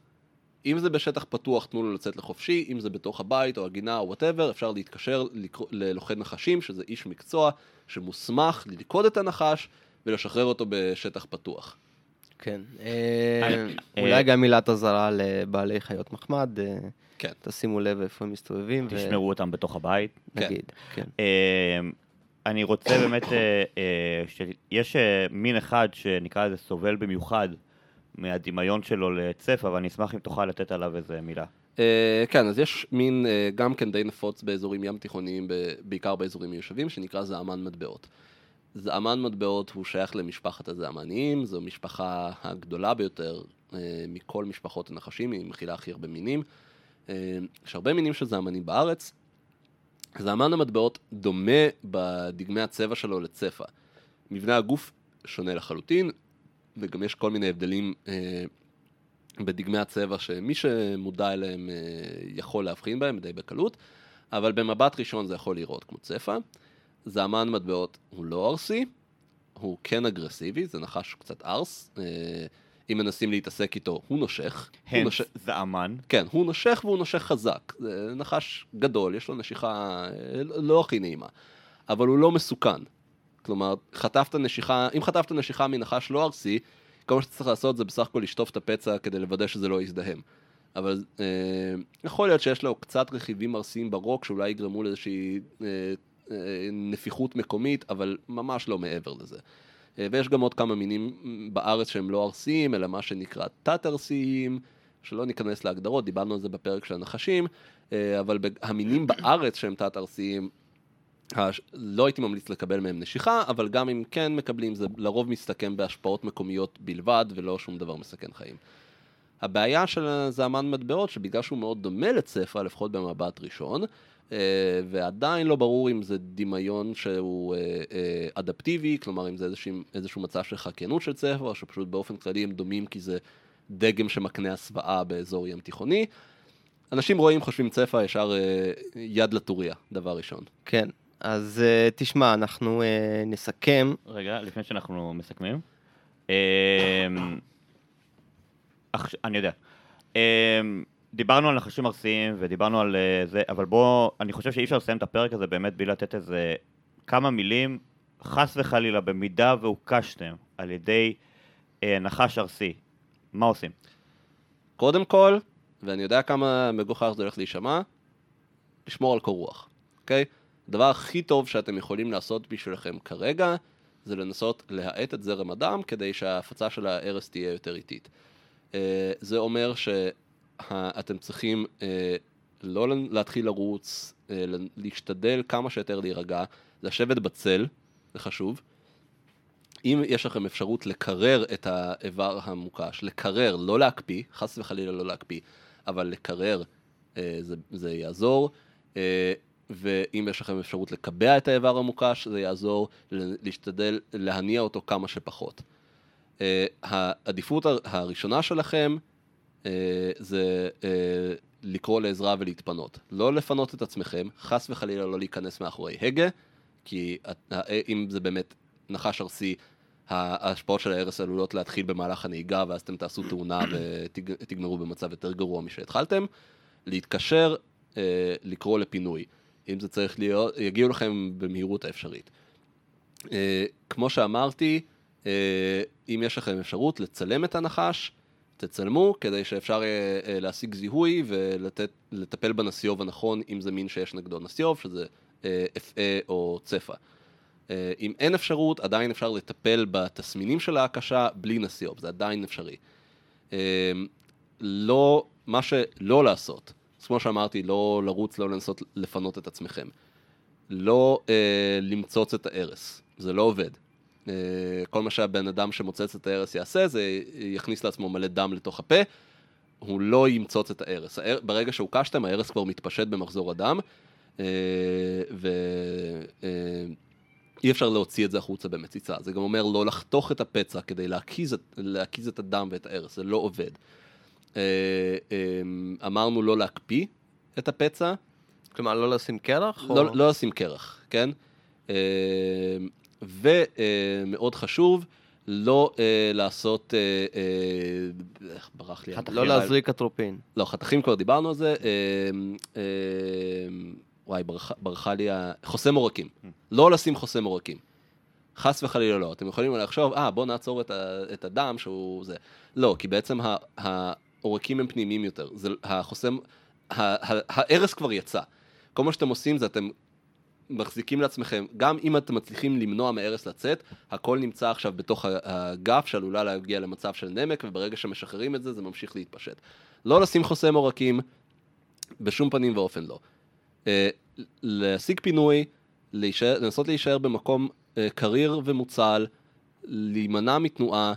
אם זה בשטח פתוח, תנו לו לצאת לחופשי, אם זה בתוך הבית או הגינה או וואטאבר, אפשר להתקשר ללוכד נחשים, שזה איש מקצוע שמוסמך ללכוד את הנחש ולשחרר אותו בשטח פתוח. כן. אה, אה, אולי גם מילת אזהרה לבעלי חיות מחמד, אה, כן. תשימו לב איפה הם מסתובבים. תשמרו אותם בתוך הבית. נגיד, כן. אה, אני רוצה באמת, אה, אה, שיש אה, מין אחד שנקרא לזה סובל במיוחד מהדמיון שלו לצפה, ואני אשמח אם תוכל לתת עליו איזה מילה. אה, כן, אז יש מין אה, גם כן די נפוץ באזורים ים תיכוניים, בעיקר באזורים מיושבים, שנקרא זעמן מטבעות. זעמן מטבעות הוא שייך למשפחת הזעמניים, זו המשפחה הגדולה ביותר אה, מכל משפחות הנחשים, היא מכילה הכי הרבה מינים. אה, יש הרבה מינים של זעמנים בארץ. זעמן המטבעות דומה בדגמי הצבע שלו לצפה. מבנה הגוף שונה לחלוטין, וגם יש כל מיני הבדלים אה, בדגמי הצבע שמי שמודע אליהם אה, יכול להבחין בהם די בקלות, אבל במבט ראשון זה יכול לראות כמו צפה. זעמן מטבעות הוא לא ארסי, הוא כן אגרסיבי, זה נחש קצת ארס. אה, אם מנסים להתעסק איתו, הוא נושך. הנס נושך- זעמן. כן, הוא נושך והוא נושך חזק. זה נחש גדול, יש לו נשיכה אה, לא הכי נעימה. אבל הוא לא מסוכן. כלומר, חטפת נשיכה, אם חטפת נשיכה מנחש לא ארסי, כל מה שאתה צריך לעשות זה בסך הכל לשטוף את הפצע כדי לוודא שזה לא יזדהם. אבל אה, יכול להיות שיש לו קצת רכיבים ארסיים ברוק שאולי יגרמו לאיזושהי אה, נפיחות מקומית, אבל ממש לא מעבר לזה. אה, ויש גם עוד כמה מינים בארץ שהם לא ארסיים, אלא מה שנקרא תת-ארסיים, שלא ניכנס להגדרות, דיברנו על זה בפרק של הנחשים, אה, אבל המינים בארץ שהם תת-ארסיים, לא הייתי ממליץ לקבל מהם נשיכה, אבל גם אם כן מקבלים, זה לרוב מסתכם בהשפעות מקומיות בלבד, ולא שום דבר מסכן חיים. הבעיה של הזעמן מטבעות, שבגלל שהוא מאוד דומה לצפע, לפחות במבט ראשון, ועדיין לא ברור אם זה דמיון שהוא אה, אה, אדפטיבי, כלומר אם זה איזשהו, איזשהו מצב של חקיינות של או שפשוט באופן כללי הם דומים כי זה דגם שמקנה הסוואה באזור ים תיכוני. אנשים רואים, חושבים צפע, ישר אה, יד לטוריה, דבר ראשון. כן, אז אה, תשמע, אנחנו אה, נסכם. רגע, לפני שאנחנו מסכמים. אני יודע. דיברנו על נחשים ארסיים ודיברנו על אה, זה, אבל בוא, אני חושב שאי אפשר לסיים את הפרק הזה באמת בלי לתת איזה כמה מילים, חס וחלילה, במידה והוקשתם על ידי אה, נחש ארסי, מה עושים? קודם כל, ואני יודע כמה מגוחך זה הולך להישמע, לשמור על קור רוח, אוקיי? הדבר הכי טוב שאתם יכולים לעשות בשבילכם כרגע, זה לנסות להאט את זרם הדם כדי שההפצה של ההרס תהיה יותר איטית. אה, זה אומר שאתם צריכים אה, לא להתחיל לרוץ, אה, להשתדל כמה שיותר להירגע, לשבת בצל, זה חשוב. אם יש לכם אפשרות לקרר את האיבר המוקש, לקרר, לא להקפיא, חס וחלילה לא להקפיא, אבל לקרר אה, זה, זה יעזור, ואם יש לכם אפשרות לקבע את האיבר המוקש, זה יעזור להשתדל להניע אותו כמה שפחות. העדיפות הר- הראשונה שלכם זה אה, לקרוא לעזרה ולהתפנות. לא לפנות את עצמכם, חס וחלילה לא להיכנס מאחורי הגה, כי ה- ה- אם זה באמת נחש ארסי, ההשפעות של ההרס עלולות להתחיל במהלך הנהיגה, ואז אתם תעשו תאונה ותגמרו במצב יותר גרוע משהתחלתם. להתקשר, אה, לקרוא לפינוי. אם זה צריך להיות, יגיעו לכם במהירות האפשרית. אה, כמו שאמרתי, אה, אם יש לכם אפשרות לצלם את הנחש, תצלמו כדי שאפשר יהיה אה, להשיג זיהוי ולטפל בנסיוב הנכון, אם זה מין שיש נגדו נסיוב, שזה אפעה או צפע. אה, אם אין אפשרות, עדיין אפשר לטפל בתסמינים של ההקשה בלי נסיוב, זה עדיין אפשרי. אה, לא, מה שלא לעשות, אז כמו שאמרתי, לא לרוץ, לא לנסות לפנות את עצמכם. לא למצוץ את ההרס, זה לא עובד. אה, כל מה שהבן אדם שמוצץ את ההרס יעשה, זה יכניס לעצמו מלא דם לתוך הפה, הוא לא ימצוץ את ההרס. ההר- ברגע שהוקשתם, ההרס כבר מתפשט במחזור הדם, אה, ו... אה, אפשר להוציא את זה החוצה במציצה. זה גם אומר לא לחתוך את הפצע כדי להקיז את, להקיז את הדם ואת ההרס, זה לא עובד. אמרנו לא להקפיא את הפצע, כלומר, לא לשים קרח? או- לא, לא לשים קרח, כן? ומאוד חשוב, לא אה, לעשות, אה, אה, איך ברח לי. לא להזריק אטרופין. לא, חתכים כבר דיברנו על זה, אה, אה, וואי, ברחה, ברחה לי, ה... חוסם עורקים. לא לשים חוסם עורקים. חס וחלילה לא. אתם יכולים לחשוב, אה, בוא נעצור את, ה, את הדם שהוא זה. לא, כי בעצם העורקים הם פנימיים יותר. זה, החוסם, ההרס כבר יצא. כל מה שאתם עושים זה אתם מחזיקים לעצמכם, גם אם אתם מצליחים למנוע מההרס לצאת, הכל נמצא עכשיו בתוך הגף שעלולה להגיע למצב של נמק, וברגע שמשחררים את זה, זה ממשיך להתפשט. לא לשים חוסם עורקים, בשום פנים ואופן לא. אה, להשיג פינוי, להישאר, לנסות להישאר במקום אה, קריר ומוצל, להימנע מתנועה,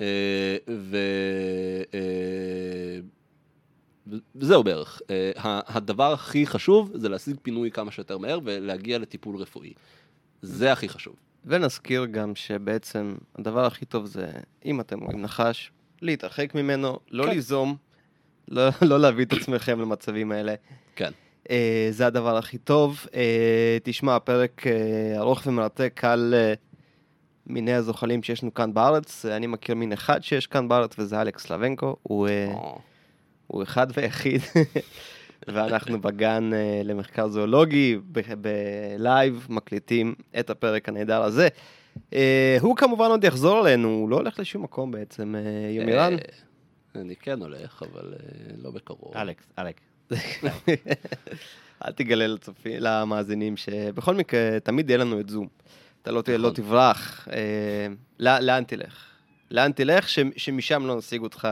אה, ו... וזהו בערך. ה- הדבר הכי חשוב זה להשיג פינוי כמה שיותר מהר ולהגיע לטיפול רפואי. זה הכי חשוב. ונזכיר גם שבעצם הדבר הכי טוב זה, אם אתם רואים נחש, להתרחק ממנו, לא כן. ליזום, לא, לא להביא את עצמכם למצבים האלה. כן. אה, זה הדבר הכי טוב. אה, תשמע, פרק אה, ארוך ומרתק, קל, אה, מיני הזוחלים שישנו כאן בארץ. אני מכיר מין אחד שיש כאן בארץ, וזה אלכס לוונקו. הוא, אה, או, הוא אחד ויחיד, ואנחנו בגן אה, למחקר זואולוגי, בלייב, מקליטים את הפרק הנהדר הזה. אה, הוא כמובן עוד יחזור אלינו, הוא לא הולך לשום מקום בעצם, אה, יומירן. אני כן הולך, אבל לא בקרוב. אלכס, אלכס. אל תגלה לצופים, למאזינים שבכל מקרה תמיד יהיה לנו את זום. אתה לא, לא נכון. תברח. אה, לא- לאן תלך? לאן תלך ש- שמשם לא נשיג אותך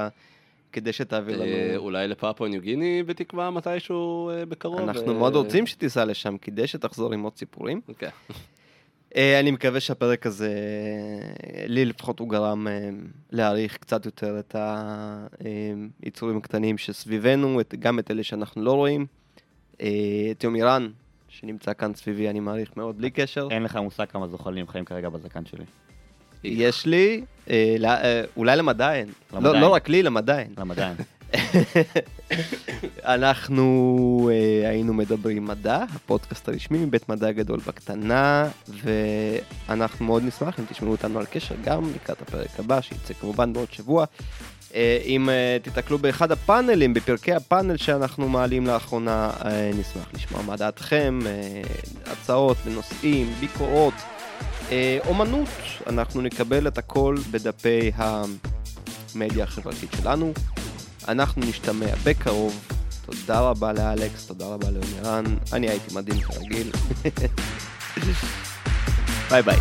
כדי שתעביר אה, לנו... אולי לפפואה ניו גיני בתקווה מתישהו אה, בקרוב. אנחנו אה, מאוד רוצים שתיסע לשם כדי שתחזור עם עוד סיפורים. אוקיי. אני מקווה שהפרק הזה, לי לפחות הוא גרם להעריך קצת יותר את היצורים הקטנים שסביבנו, את- גם את אלה שאנחנו לא רואים. את יומירן, שנמצא כאן סביבי, אני מעריך מאוד בלי קשר. אין לך מושג כמה זוחלים חיים כרגע בזקן שלי. יש לי, אה, לא- אה, אולי למדען. לא. לא רק לי, למדען. למדען. אנחנו אה, היינו מדברים מדע, הפודקאסט הרשמי מבית מדע גדול בקטנה, ואנחנו מאוד נשמח אם תשמעו אותנו על קשר גם לקראת הפרק הבא, שיצא כמובן בעוד שבוע. אה, אם אה, תיתקלו באחד הפאנלים, בפרקי הפאנל שאנחנו מעלים לאחרונה, אה, נשמח לשמוע מה דעתכם, אה, הצעות לנושאים, ביקורות, אומנות, אנחנו נקבל את הכל בדפי המדיה החברתית שלנו. אנחנו נשתמע בקרוב. תודה רבה לאלכס, תודה רבה לאומירן. אני הייתי מדהים כרגיל. ביי ביי.